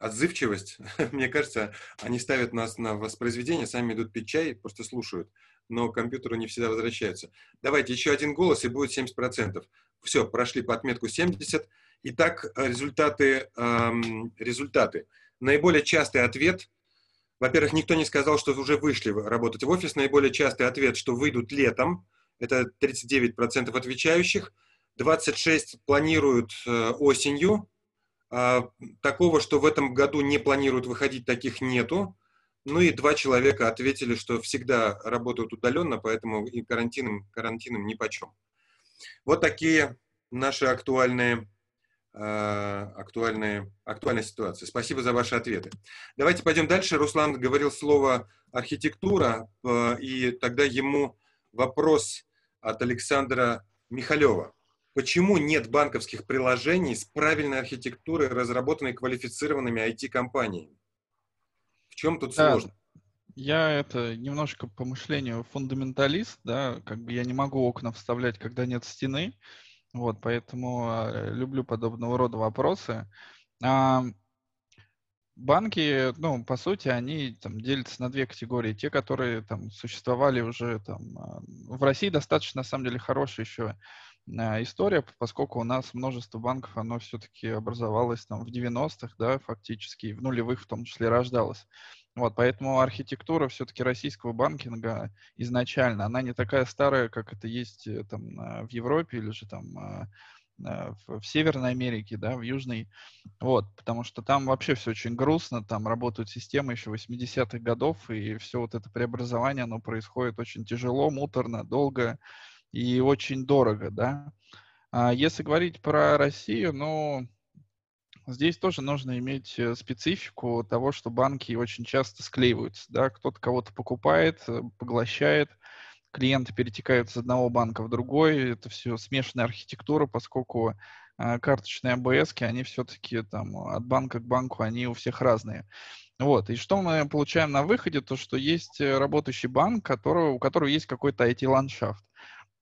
A: отзывчивость. Мне кажется, они ставят нас на воспроизведение, сами идут пить чай, просто слушают. Но к компьютеру не всегда возвращаются. Давайте еще один голос, и будет 70%. Все, прошли по отметку 70. Итак, результаты. Эм, результаты. Наиболее частый ответ. Во-первых, никто не сказал, что уже вышли работать в офис. Наиболее частый ответ, что выйдут летом. Это 39% отвечающих. 26 планируют э, осенью. А, такого, что в этом году не планируют выходить, таких нету. Ну и два человека ответили, что всегда работают удаленно, поэтому и карантином, карантином ни почем. Вот такие наши актуальные, а, актуальные, актуальные ситуации. Спасибо за ваши ответы. Давайте пойдем дальше. Руслан говорил слово архитектура, а, и тогда ему вопрос от Александра Михалева. Почему нет банковских приложений с правильной архитектурой, разработанной квалифицированными IT-компаниями? В чем тут да. сложно?
C: Я это немножко по мышлению фундаменталист, да, как бы я не могу окна вставлять, когда нет стены. Вот, поэтому э, люблю подобного рода вопросы. А, банки, ну, по сути, они там делятся на две категории. Те, которые там существовали уже там... А, в России достаточно, на самом деле, хорошая еще а, история, поскольку у нас множество банков, оно все-таки образовалось там в 90-х, да, фактически, в нулевых в том числе рождалось. Вот, поэтому архитектура все-таки российского банкинга изначально, она не такая старая, как это есть э, там в Европе или же там а, а, в Северной Америке, да, в Южной, вот, потому что там вообще все очень грустно, там работают системы еще 80-х годов, и все вот это преобразование, оно происходит очень тяжело, муторно, долго и очень дорого, да. А если говорить про Россию, ну, Здесь тоже нужно иметь э, специфику того, что банки очень часто склеиваются. Да? Кто-то кого-то покупает, э, поглощает, клиенты перетекают с одного банка в другой. Это все смешанная архитектура, поскольку э, карточные АБС, они все-таки там от банка к банку, они у всех разные. Вот. И что мы получаем на выходе? То, что есть работающий банк, которого, у которого есть какой-то IT-ландшафт.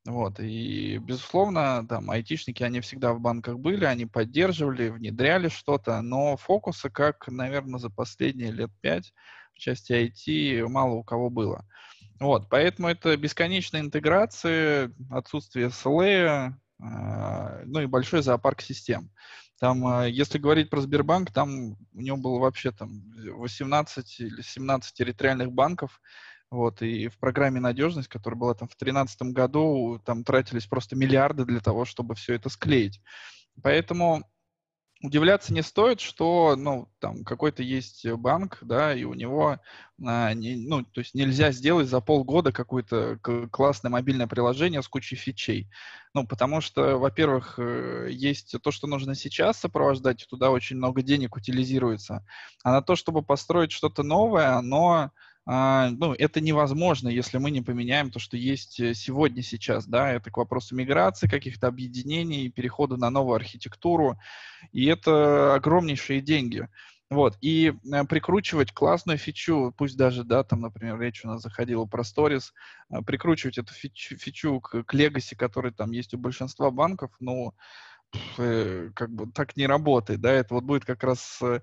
C: Вот, и, безусловно, там, айтишники, они всегда в банках были, они поддерживали, внедряли что-то, но фокуса, как, наверное, за последние лет пять в части IT мало у кого было. Вот, поэтому это бесконечная интеграция, отсутствие SLA, э, ну и большой зоопарк систем. Там, э, если говорить про Сбербанк, там у него было вообще там 18 или 17 территориальных банков, вот, и в программе «Надежность», которая была там в 2013 году, там тратились просто миллиарды для того, чтобы все это склеить. Поэтому удивляться не стоит, что, ну, там какой-то есть банк, да, и у него, а, не, ну, то есть нельзя сделать за полгода какое-то классное мобильное приложение с кучей фичей. Ну, потому что, во-первых, э, есть то, что нужно сейчас сопровождать, туда очень много денег утилизируется, а на то, чтобы построить что-то новое, оно ну, это невозможно, если мы не поменяем то, что есть э, сегодня, сейчас, да, это к вопросу миграции, каких-то объединений, перехода на новую архитектуру, и это огромнейшие деньги. Вот, и э, прикручивать классную фичу, пусть даже, да, там, например, речь у нас заходила про Stories, э, прикручивать эту фичу, фичу к, Legacy, который там есть у большинства банков, ну, Э, как бы так не работает, да, это вот будет как раз э,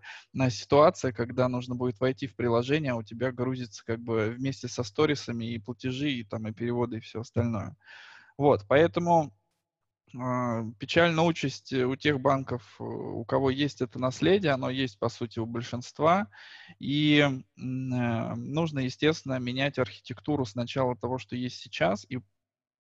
C: ситуация, когда нужно будет войти в приложение, а у тебя грузится как бы вместе со сторисами и платежи, и там и переводы, и все остальное. Вот, поэтому э, печальная участь у тех банков, у кого есть это наследие, оно есть, по сути, у большинства, и э, нужно, естественно, менять архитектуру сначала того, что есть сейчас, и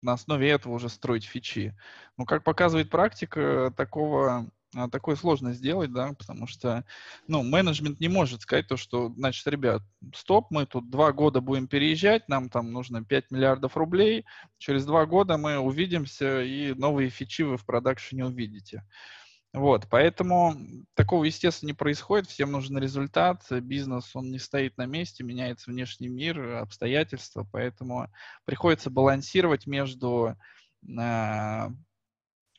C: на основе этого уже строить фичи. Но, как показывает практика, такого а, такое сложно сделать, да, потому что, ну, менеджмент не может сказать то, что, значит, ребят, стоп, мы тут два года будем переезжать, нам там нужно 5 миллиардов рублей, через два года мы увидимся, и новые фичи вы в продакшене увидите. Вот, поэтому такого, естественно, не происходит, всем нужен результат, бизнес, он не стоит на месте, меняется внешний мир, обстоятельства, поэтому приходится балансировать между э,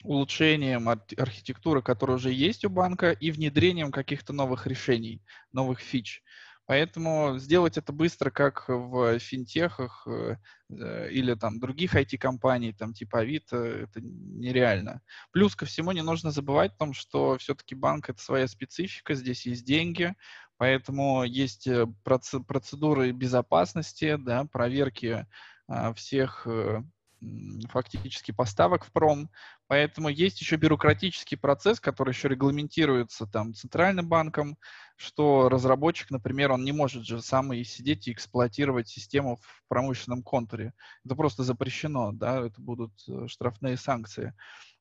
C: улучшением архитектуры, которая уже есть у банка, и внедрением каких-то новых решений, новых фич. Поэтому сделать это быстро, как в финтехах э, э, или там других IT-компаний, там типа Авито, это нереально. Плюс ко всему не нужно забывать о том, что все-таки банк это своя специфика, здесь есть деньги, поэтому есть э, процедуры безопасности, да, проверки а, всех фактически поставок в пром. Поэтому есть еще бюрократический процесс, который еще регламентируется там центральным банком, что разработчик, например, он не может же сам и сидеть и эксплуатировать систему в промышленном контуре. Это просто запрещено, да, это будут э, штрафные санкции.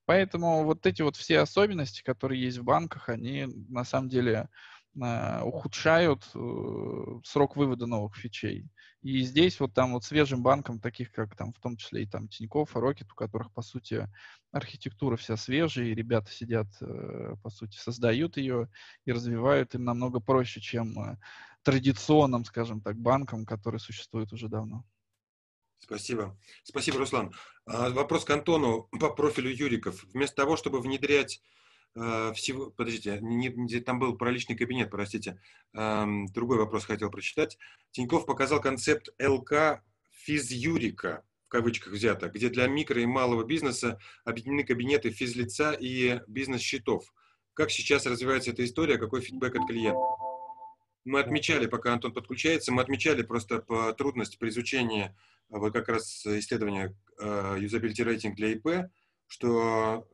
C: Поэтому вот эти вот все особенности, которые есть в банках, они на самом деле ухудшают э, срок вывода новых фичей. И здесь вот там вот свежим банкам, таких как там в том числе и там Тинькофф и Рокет, у которых по сути архитектура вся свежая, и ребята сидят, э, по сути, создают ее и развивают им намного проще, чем э, традиционным, скажем так, банкам, которые существуют уже давно.
A: Спасибо. Спасибо, Руслан. А, вопрос к Антону по профилю Юриков. Вместо того, чтобы внедрять э, всего... Подождите, не, не, там был про личный кабинет, простите. Эм, другой вопрос хотел прочитать. Тиньков показал концепт ЛК физюрика, кавычках взято, где для микро и малого бизнеса объединены кабинеты физлица и бизнес-счетов. Как сейчас развивается эта история, какой фидбэк от клиента? Мы отмечали, пока Антон подключается, мы отмечали просто по трудности при изучении вот как раз исследования юзабилити рейтинг для ИП, что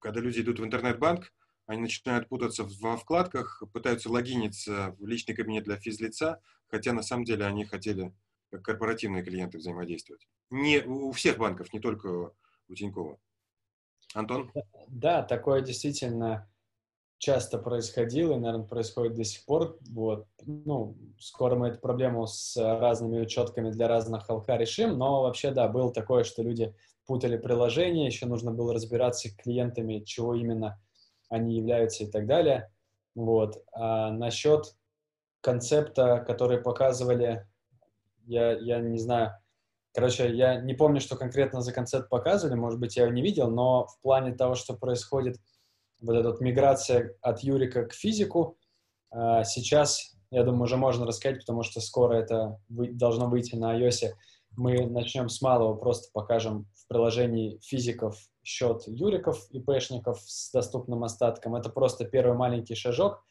A: когда люди идут в интернет-банк, они начинают путаться во вкладках, пытаются логиниться в личный кабинет для физлица, хотя на самом деле они хотели как корпоративные клиенты взаимодействовать. Не у всех банков, не только у Тинькова. Антон?
B: Да, такое действительно часто происходило и, наверное, происходит до сих пор. Вот. Ну, скоро мы эту проблему с разными учетками для разных ЛК решим, но вообще, да, было такое, что люди путали приложение, еще нужно было разбираться с клиентами, чего именно они являются и так далее. Вот. А насчет концепта, который показывали, я, я не знаю, короче, я не помню, что конкретно за концепт показывали, может быть, я его не видел, но в плане того, что происходит вот эта вот миграция от Юрика к физику, а, сейчас, я думаю, уже можно рассказать, потому что скоро это должно выйти на iOS. Мы начнем с малого, просто покажем в приложении физиков счет юриков и пэшников с доступным остатком. Это просто первый маленький шажок.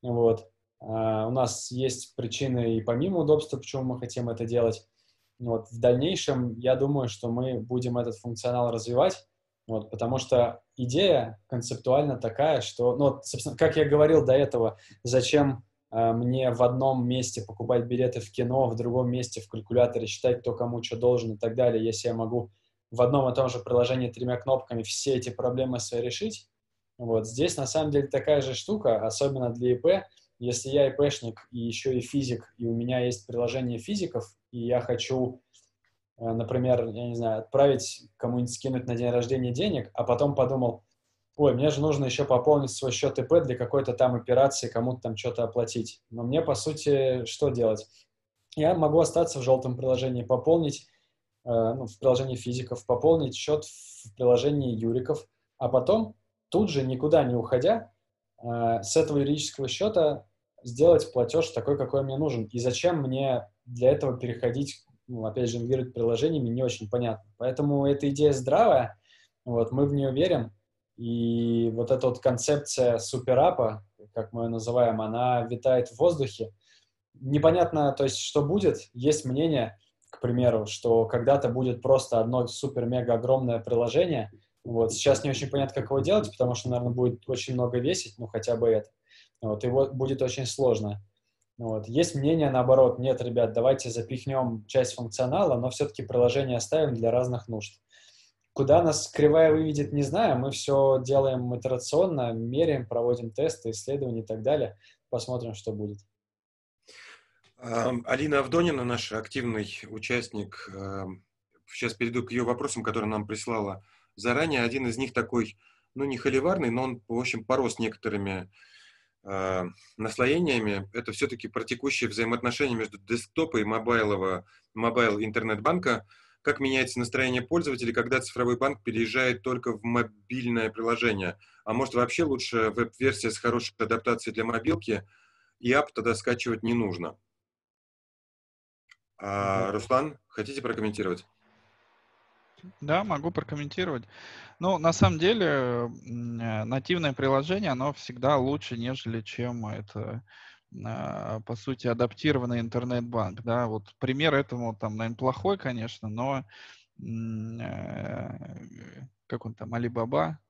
B: Вот. Uh, у нас есть причины и помимо удобства, почему мы хотим это делать. Вот. В дальнейшем, я думаю, что мы будем этот функционал развивать, вот, потому что идея концептуально такая, что, ну, собственно, как я говорил до этого, зачем э, мне в одном месте покупать билеты в кино, в другом месте в калькуляторе считать, кто кому что должен и так далее, если я могу в одном и том же приложении тремя кнопками все эти проблемы свои решить. Вот здесь на самом деле такая же штука, особенно для ИП. Если я ИПшник и еще и физик, и у меня есть приложение физиков, и я хочу, э, например, я не знаю, отправить кому-нибудь скинуть на день рождения денег, а потом подумал, ой, мне же нужно еще пополнить свой счет ИП для какой-то там операции, кому-то там что-то оплатить. Но мне, по сути, что делать? Я могу остаться в желтом приложении, пополнить ну, в приложении физиков, пополнить счет в приложении юриков, а потом тут же, никуда не уходя, э, с этого юридического счета сделать платеж такой, какой мне нужен. И зачем мне для этого переходить, ну, опять же, инвестировать приложениями, не очень понятно. Поэтому эта идея здравая, вот, мы в нее верим, и вот эта вот концепция суперапа, как мы ее называем, она витает в воздухе. Непонятно, то есть, что будет, есть мнение, к примеру, что когда-то будет просто одно супер-мега огромное приложение. Вот. Сейчас не очень понятно, как его делать, потому что, наверное, будет очень много весить, ну, хотя бы это. Вот. И вот будет очень сложно. Вот. Есть мнение наоборот, нет, ребят, давайте запихнем часть функционала, но все-таки приложение оставим для разных нужд. Куда нас кривая выведет, не знаю. Мы все делаем итерационно, меряем, проводим тесты, исследования и так далее. Посмотрим, что будет.
A: Алина Авдонина, наш активный участник, сейчас перейду к ее вопросам, которые нам прислала заранее. Один из них такой, ну, не холиварный, но он, в общем, порос некоторыми э, наслоениями. Это все-таки про текущие взаимоотношения между десктопа и мобайлового, mobile интернет-банка. Как меняется настроение пользователей, когда цифровой банк переезжает только в мобильное приложение? А может, вообще лучше веб-версия с хорошей адаптацией для мобилки, и app тогда скачивать не нужно? А, Руслан, хотите прокомментировать?
C: Да, могу прокомментировать. Ну, на самом деле, э, нативное приложение, оно всегда лучше, нежели чем это, а, по сути, адаптированный интернет-банк. Да, вот пример этому, там, наверное, плохой, конечно, но э, как он там, Alibaba?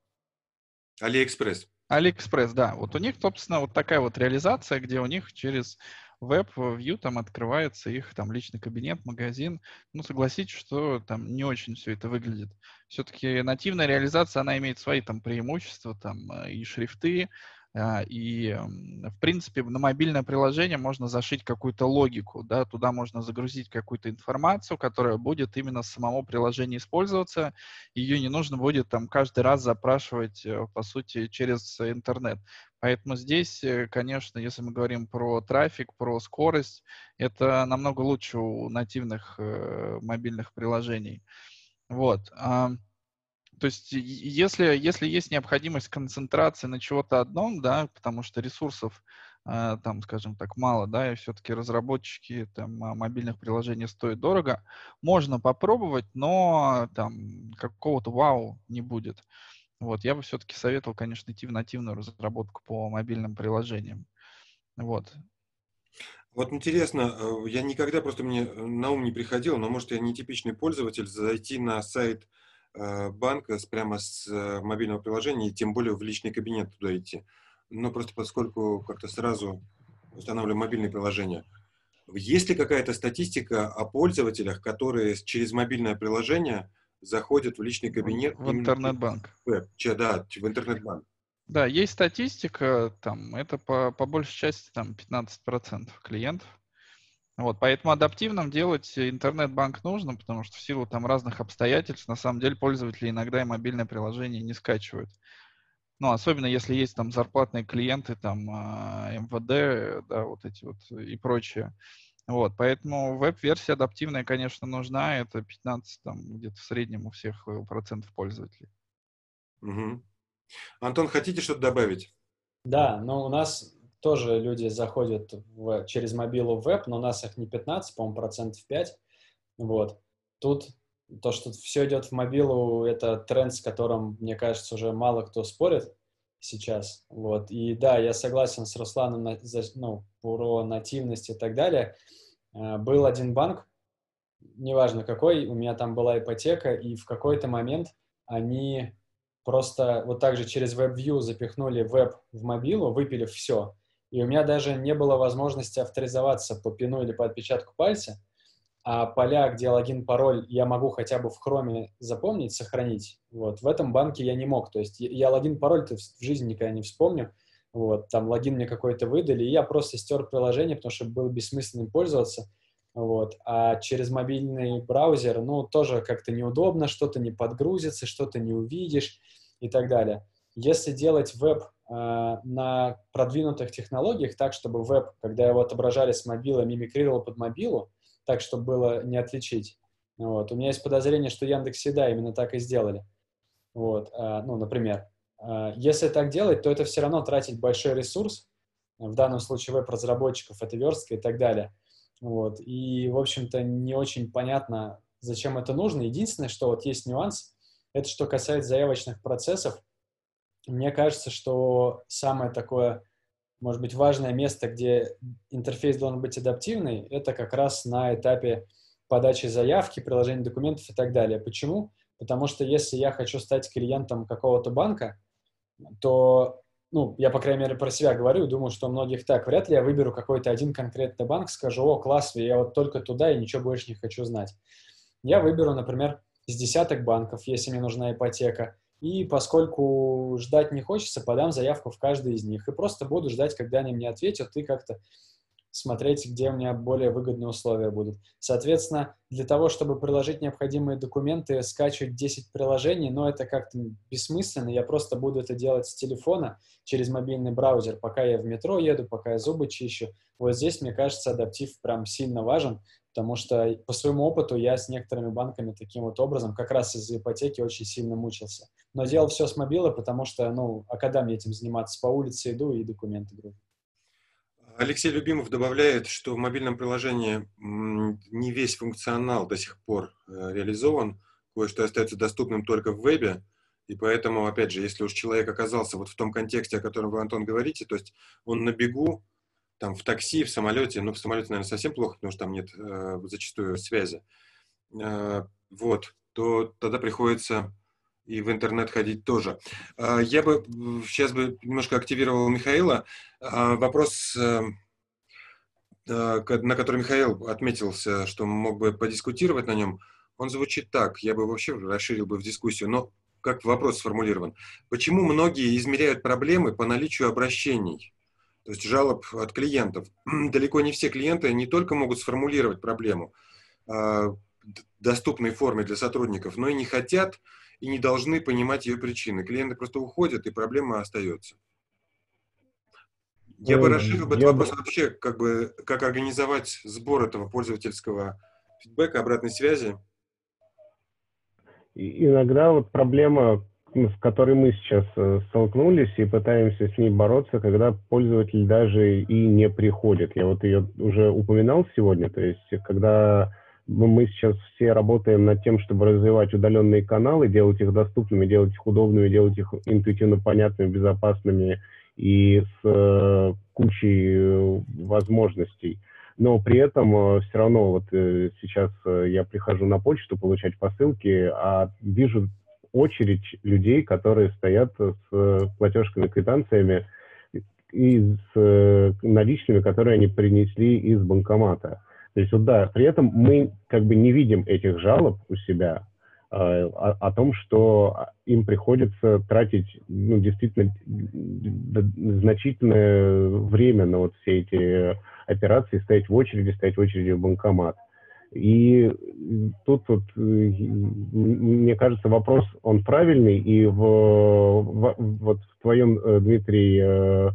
A: AliExpress.
C: AliExpress, да. Вот у них, собственно, вот такая вот реализация, где у них через web view там открывается их там личный кабинет, магазин. Ну, согласитесь, что там не очень все это выглядит. Все-таки нативная реализация, она имеет свои там преимущества, там э, и шрифты, и, в принципе, на мобильное приложение можно зашить какую-то логику, да, туда можно загрузить какую-то информацию, которая будет именно с самого приложения использоваться, ее не нужно будет там каждый раз запрашивать, э, по сути, через интернет. Поэтому здесь, э, конечно, если мы говорим про трафик, про скорость, это намного лучше у нативных э, мобильных приложений. Вот. То есть, если, если есть необходимость концентрации на чего-то одном, да, потому что ресурсов э, там, скажем так, мало, да, и все-таки разработчики там мобильных приложений стоят дорого. Можно попробовать, но там какого-то вау не будет. Вот, я бы все-таки советовал, конечно, идти в нативную разработку по мобильным приложениям. Вот.
A: Вот интересно, э, я никогда просто мне на ум не приходил, но может я не типичный пользователь, зайти на сайт э, банка с, прямо с э, мобильного приложения и тем более в личный кабинет туда идти. Но просто поскольку как-то сразу устанавливаю мобильное приложение. Есть ли какая-то статистика о пользователях, которые через мобильное приложение заходят в личный кабинет?
C: В интернет-банк.
A: Да, в интернет-банк.
C: Да, есть статистика, там, это по, по большей части там 15% клиентов. Вот, поэтому адаптивным делать интернет-банк нужно, потому что в силу там разных обстоятельств, на самом деле, пользователи иногда и мобильное приложение не скачивают. Ну, особенно если есть там зарплатные клиенты, там а, МВД, да, вот эти вот и прочее. Вот, поэтому веб-версия адаптивная, конечно, нужна. Это 15, там, где-то в среднем у всех э, процентов пользователей.
A: Угу. Антон, хотите что-то добавить?
B: Да, но у нас тоже люди заходят в, через мобилу в веб, но у нас их не 15, по-моему, процентов 5. Вот. Тут то, что все идет в мобилу, это тренд, с которым, мне кажется, уже мало кто спорит сейчас. Вот. И да, я согласен с Русланом на, ну, про нативность и так далее. А, был один банк, неважно какой, у меня там была ипотека, и в какой-то момент они просто вот так же через WebView запихнули веб в мобилу, выпилив все. И у меня даже не было возможности авторизоваться по пину или по отпечатку пальца, а поля, где логин, пароль, я могу хотя бы в хроме запомнить, сохранить. Вот. В этом банке я не мог. То есть я логин, пароль в жизни никогда не вспомню. Вот. Там логин мне какой-то выдали, и я просто стер приложение, потому что было бессмысленным пользоваться. Вот. А через мобильный браузер, ну, тоже как-то неудобно, что-то не подгрузится, что-то не увидишь и так далее. Если делать веб э, на продвинутых технологиях так, чтобы веб, когда его отображали с мобила, мимикрировал под мобилу, так, чтобы было не отличить. Вот. У меня есть подозрение, что Яндекс Еда именно так и сделали. Вот. А, ну, например. А, если так делать, то это все равно тратить большой ресурс. В данном случае веб-разработчиков это верстка и так далее. Вот. И, в общем-то, не очень понятно, зачем это нужно. Единственное, что вот есть нюанс, это что касается заявочных процессов. Мне кажется, что самое такое может быть, важное место, где интерфейс должен быть адаптивный, это как раз на этапе подачи заявки, приложения документов и так далее. Почему? Потому что если я хочу стать клиентом какого-то банка, то, ну, я, по крайней мере, про себя говорю, думаю, что у многих так. Вряд ли я выберу какой-то один конкретный банк, скажу, о, класс, я вот только туда и ничего больше не хочу знать. Я выберу, например, из десяток банков, если мне нужна ипотека, и поскольку ждать не хочется, подам заявку в каждый из них. И просто буду ждать, когда они мне ответят, и как-то смотреть, где у меня более выгодные условия будут. Соответственно, для того, чтобы приложить необходимые документы, скачивать 10 приложений, но это как-то бессмысленно. Я просто буду это делать с телефона через мобильный браузер, пока я в метро еду, пока я зубы чищу. Вот здесь, мне кажется, адаптив прям сильно важен, потому что по своему опыту я с некоторыми банками таким вот образом как раз из-за ипотеки очень сильно мучился. Но делал все с мобила, потому что, ну, а когда мне этим заниматься? По улице иду и документы гружу.
A: Алексей Любимов добавляет, что в мобильном приложении не весь функционал до сих пор э, реализован, кое-что остается доступным только в вебе, и поэтому, опять же, если уж человек оказался вот в том контексте, о котором вы, Антон, говорите, то есть он на бегу, там в такси, в самолете, ну, в самолете, наверное, совсем плохо, потому что там нет э, зачастую связи, э, вот, то тогда приходится и в интернет ходить тоже. Э, я бы сейчас бы немножко активировал Михаила. Э, вопрос, э, на который Михаил отметился, что мог бы подискутировать на нем, он звучит так. Я бы вообще расширил бы в дискуссию, но как вопрос сформулирован. Почему многие измеряют проблемы по наличию обращений? То есть жалоб от клиентов. Далеко не все клиенты не только могут сформулировать проблему а, в доступной форме для сотрудников, но и не хотят и не должны понимать ее причины. Клиенты просто уходят, и проблема остается. Я бы расширил бы этот вопрос вообще, как бы, как организовать сбор этого пользовательского фидбэка, обратной связи.
D: И иногда вот проблема с которой мы сейчас э, столкнулись и пытаемся с ней бороться, когда пользователь даже и не приходит. Я вот ее уже упоминал сегодня, то есть когда мы сейчас все работаем над тем, чтобы развивать удаленные каналы, делать их доступными, делать их удобными, делать их интуитивно понятными, безопасными и с э, кучей э, возможностей. Но при этом все равно вот сейчас я прихожу на почту получать посылки, а вижу очередь людей, которые стоят с э, платежками, квитанциями и с э, наличными, которые они принесли из банкомата. То есть вот да, при этом мы как бы не видим этих жалоб у себя э, о, о том, что им приходится тратить ну, действительно значительное время на вот все эти операции, стоять в очереди, стоять в очереди в банкомат. И тут вот, мне кажется, вопрос, он правильный, и в, в, вот в твоем, э, Дмитрий, э,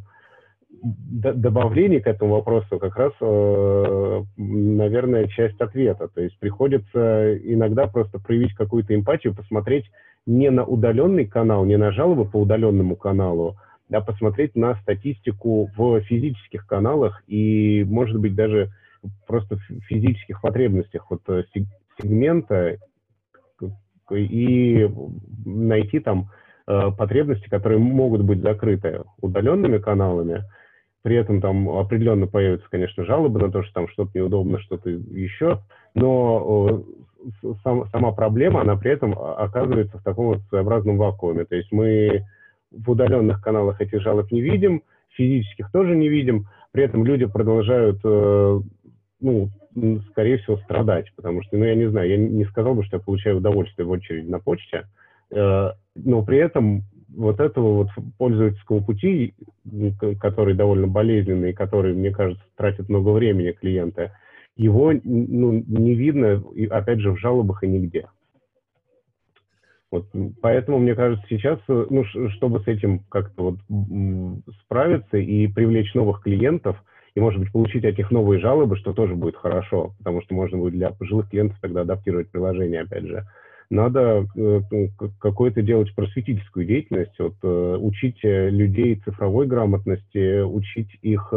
D: добавлении к этому вопросу как раз, э, наверное, часть ответа. То есть приходится иногда просто проявить какую-то эмпатию, посмотреть не на удаленный канал, не на жалобы по удаленному каналу, а посмотреть на статистику в физических каналах и, может быть, даже просто физических потребностях вот э, сегмента и найти там э, потребности, которые могут быть закрыты удаленными каналами, при этом там определенно появятся, конечно, жалобы на то, что там что-то неудобно, что-то еще, но сам, сама проблема, она при этом оказывается в таком вот своеобразном вакууме. То есть мы в удаленных каналах этих жалоб не видим, физических тоже не видим, при этом люди продолжают э, ну, скорее всего, страдать, потому что, ну, я не знаю, я не сказал бы, что я получаю удовольствие в очереди на почте, э, но при этом вот этого вот пользовательского пути, который довольно болезненный, который, мне кажется, тратит много времени клиента, его ну, не видно, и, опять же, в жалобах и нигде. Вот, поэтому, мне кажется, сейчас, ну, чтобы с этим как-то вот справиться и привлечь новых клиентов – и, может быть, получить от них новые жалобы, что тоже будет хорошо, потому что можно будет для пожилых клиентов тогда адаптировать приложение, опять же. Надо э, какую-то делать просветительскую деятельность, вот, э, учить э, людей цифровой грамотности, учить их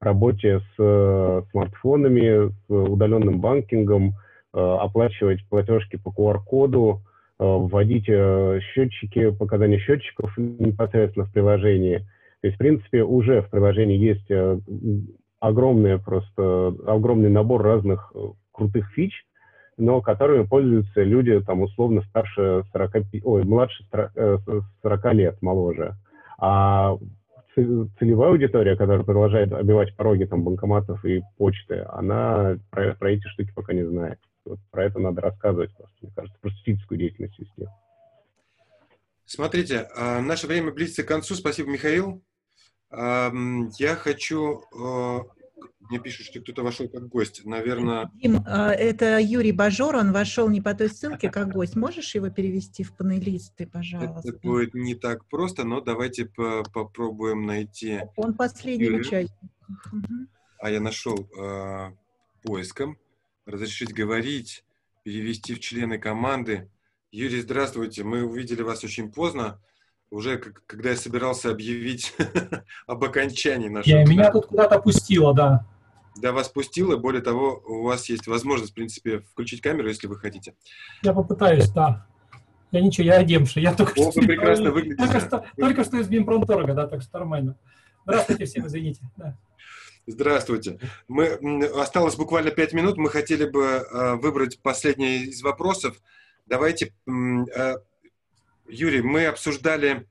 D: работе с смартфонами, с удаленным банкингом, оплачивать платежки по QR-коду, вводить счетчики, показания счетчиков непосредственно в приложении – то есть, в принципе, уже в приложении есть э, огромный просто, огромный набор разных э, крутых фич, но которыми пользуются люди, там, условно, старше 40, ой, младше 40 э, лет, моложе. А целевая аудитория, которая продолжает обивать пороги там, банкоматов и почты, она про, про эти штуки пока не знает. Вот про это надо рассказывать просто, мне кажется, просветительскую деятельность вести.
A: Смотрите, а, наше время близится к концу. Спасибо, Михаил. Я хочу... А, мне пишут, что кто-то вошел как гость. Наверное...
E: Дим, а, это Юрий Бажор, он вошел не по той ссылке как гость. Можешь его перевести в панелисты, пожалуйста?
A: Это будет не так просто, но давайте по попробуем найти...
E: Он последний участник.
A: А я нашел э, поиском. Разрешить говорить, перевести в члены команды. Юрий, здравствуйте. Мы увидели вас очень поздно уже когда я собирался объявить об окончании нашего...
F: Я, меня тут куда-то пустило, да.
A: Да, вас пустило. Более того, у вас есть возможность, в принципе, включить камеру, если вы хотите.
F: Я попытаюсь, да. Я ничего, я одемший. Я только,
A: О, что, прекрасно выглядите.
F: Только что, только что из Бимпромторга, да, так что нормально. Здравствуйте всем, извините. Да.
A: Здравствуйте. Мы, осталось буквально пять минут. Мы хотели бы э, выбрать последний из вопросов. Давайте э, Юрий, мы обсуждали,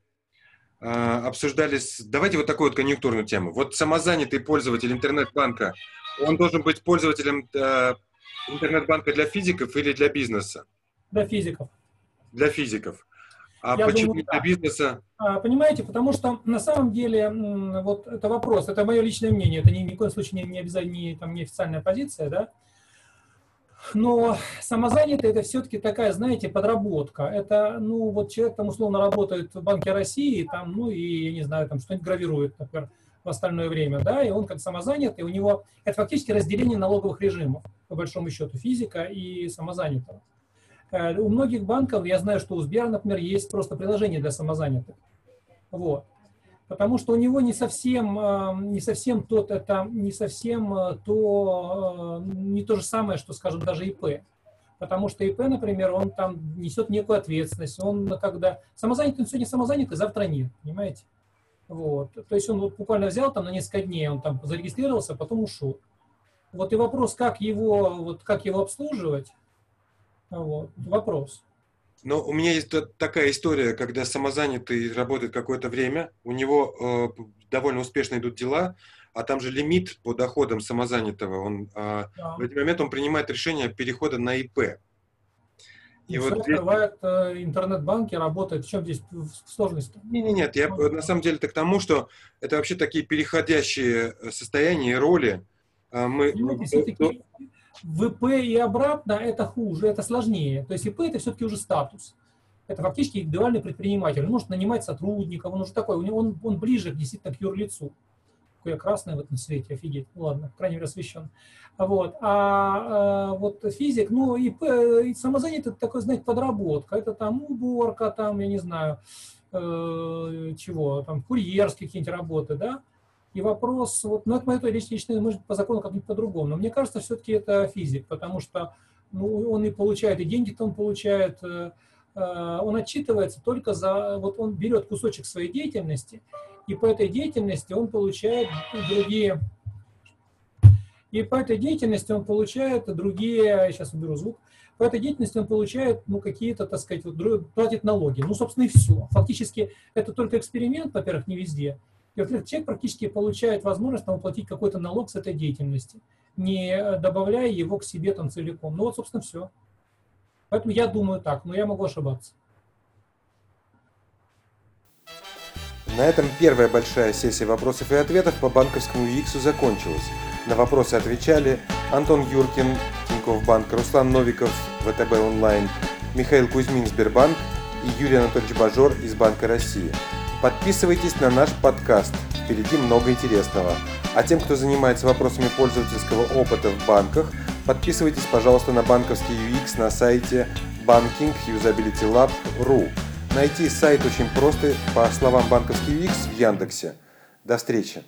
A: э, обсуждали, давайте вот такую вот конъюнктурную тему. Вот самозанятый пользователь интернет-банка, он должен быть пользователем э, интернет-банка для физиков или для бизнеса?
F: Для физиков.
A: Для физиков. А Я почему думаю, для да. бизнеса?
F: А, понимаете, потому что на самом деле вот это вопрос, это мое личное мнение, это ни, ни в коем случае не, не обязательно не, там, не официальная позиция, да, но самозанятый это все-таки такая, знаете, подработка. Это, ну, вот человек там условно работает в Банке России, там, ну, и, я не знаю, там что-нибудь гравирует, например, в остальное время, да, и он как самозанятый, у него это фактически разделение налоговых режимов, по большому счету, физика и самозанятого. Э, у многих банков, я знаю, что у Сбера, например, есть просто приложение для самозанятых. Вот. Потому что у него не совсем, э, не совсем тот, это не совсем э, то, не то же самое, что, скажем, даже ИП. Потому что ИП, например, он там несет некую ответственность. Он когда самозанятый, он сегодня самозанятый, завтра нет, понимаете? Вот. То есть он вот буквально взял там на несколько дней, он там зарегистрировался, потом ушел. Вот и вопрос, как его, вот, как его обслуживать, вот, вопрос.
A: Но у меня есть такая история, когда самозанятый работает какое-то время, у него э, довольно успешно идут дела, а там же лимит по доходам самозанятого. Он, э, да. В этот момент он принимает решение перехода на ИП.
F: И вот открывает э, интернет-банки, работает. В чем здесь сложность?
A: Нет, нет, нет. Я на самом деле-то к тому, что это вообще такие переходящие э, состояния и роли.
F: А мы, все-таки в ИП и обратно это хуже, это сложнее. То есть ИП это все-таки уже статус. Это фактически индивидуальный предприниматель. Он может нанимать сотрудников, он уже такой, он, он ближе действительно к юрлицу. Какой я в этом свете, офигеть. Ну ладно, крайне мере, освещен. Вот. А, а вот физик, ну и, и самозанятый, это такой, знаете, подработка. Это там уборка, там, я не знаю, э, чего, там курьерские какие-нибудь работы, да. И вопрос, вот, ну, это мое личное, может, по закону как-нибудь по-другому, но мне кажется, все-таки это физик, потому что ну, он и получает, и деньги-то он получает, э, э, он отчитывается только за, вот он берет кусочек своей деятельности, и по этой деятельности он получает другие, и по этой деятельности он получает другие, сейчас уберу звук, по этой деятельности он получает, ну, какие-то, так сказать, вот, платит налоги. Ну, собственно, и все. Фактически это только эксперимент, во-первых, не везде. И, во-вторых, человек практически получает возможность там, уплатить какой-то налог с этой деятельности, не добавляя его к себе там целиком. Ну вот, собственно, все. Поэтому я думаю так, но я могу ошибаться.
A: На этом первая большая сессия вопросов и ответов по банковскому UX закончилась. На вопросы отвечали Антон Юркин, Тинькофф Банк, Руслан Новиков, ВТБ Онлайн, Михаил Кузьмин, Сбербанк и Юрий Анатольевич Бажор из Банка России. Подписывайтесь на наш подкаст, впереди много интересного. А тем, кто занимается вопросами пользовательского опыта в банках, подписывайтесь, пожалуйста, на банковский UX на сайте bankingusabilitylab.ru. Найти сайт очень просто по словам банковский UX в Яндексе. До встречи!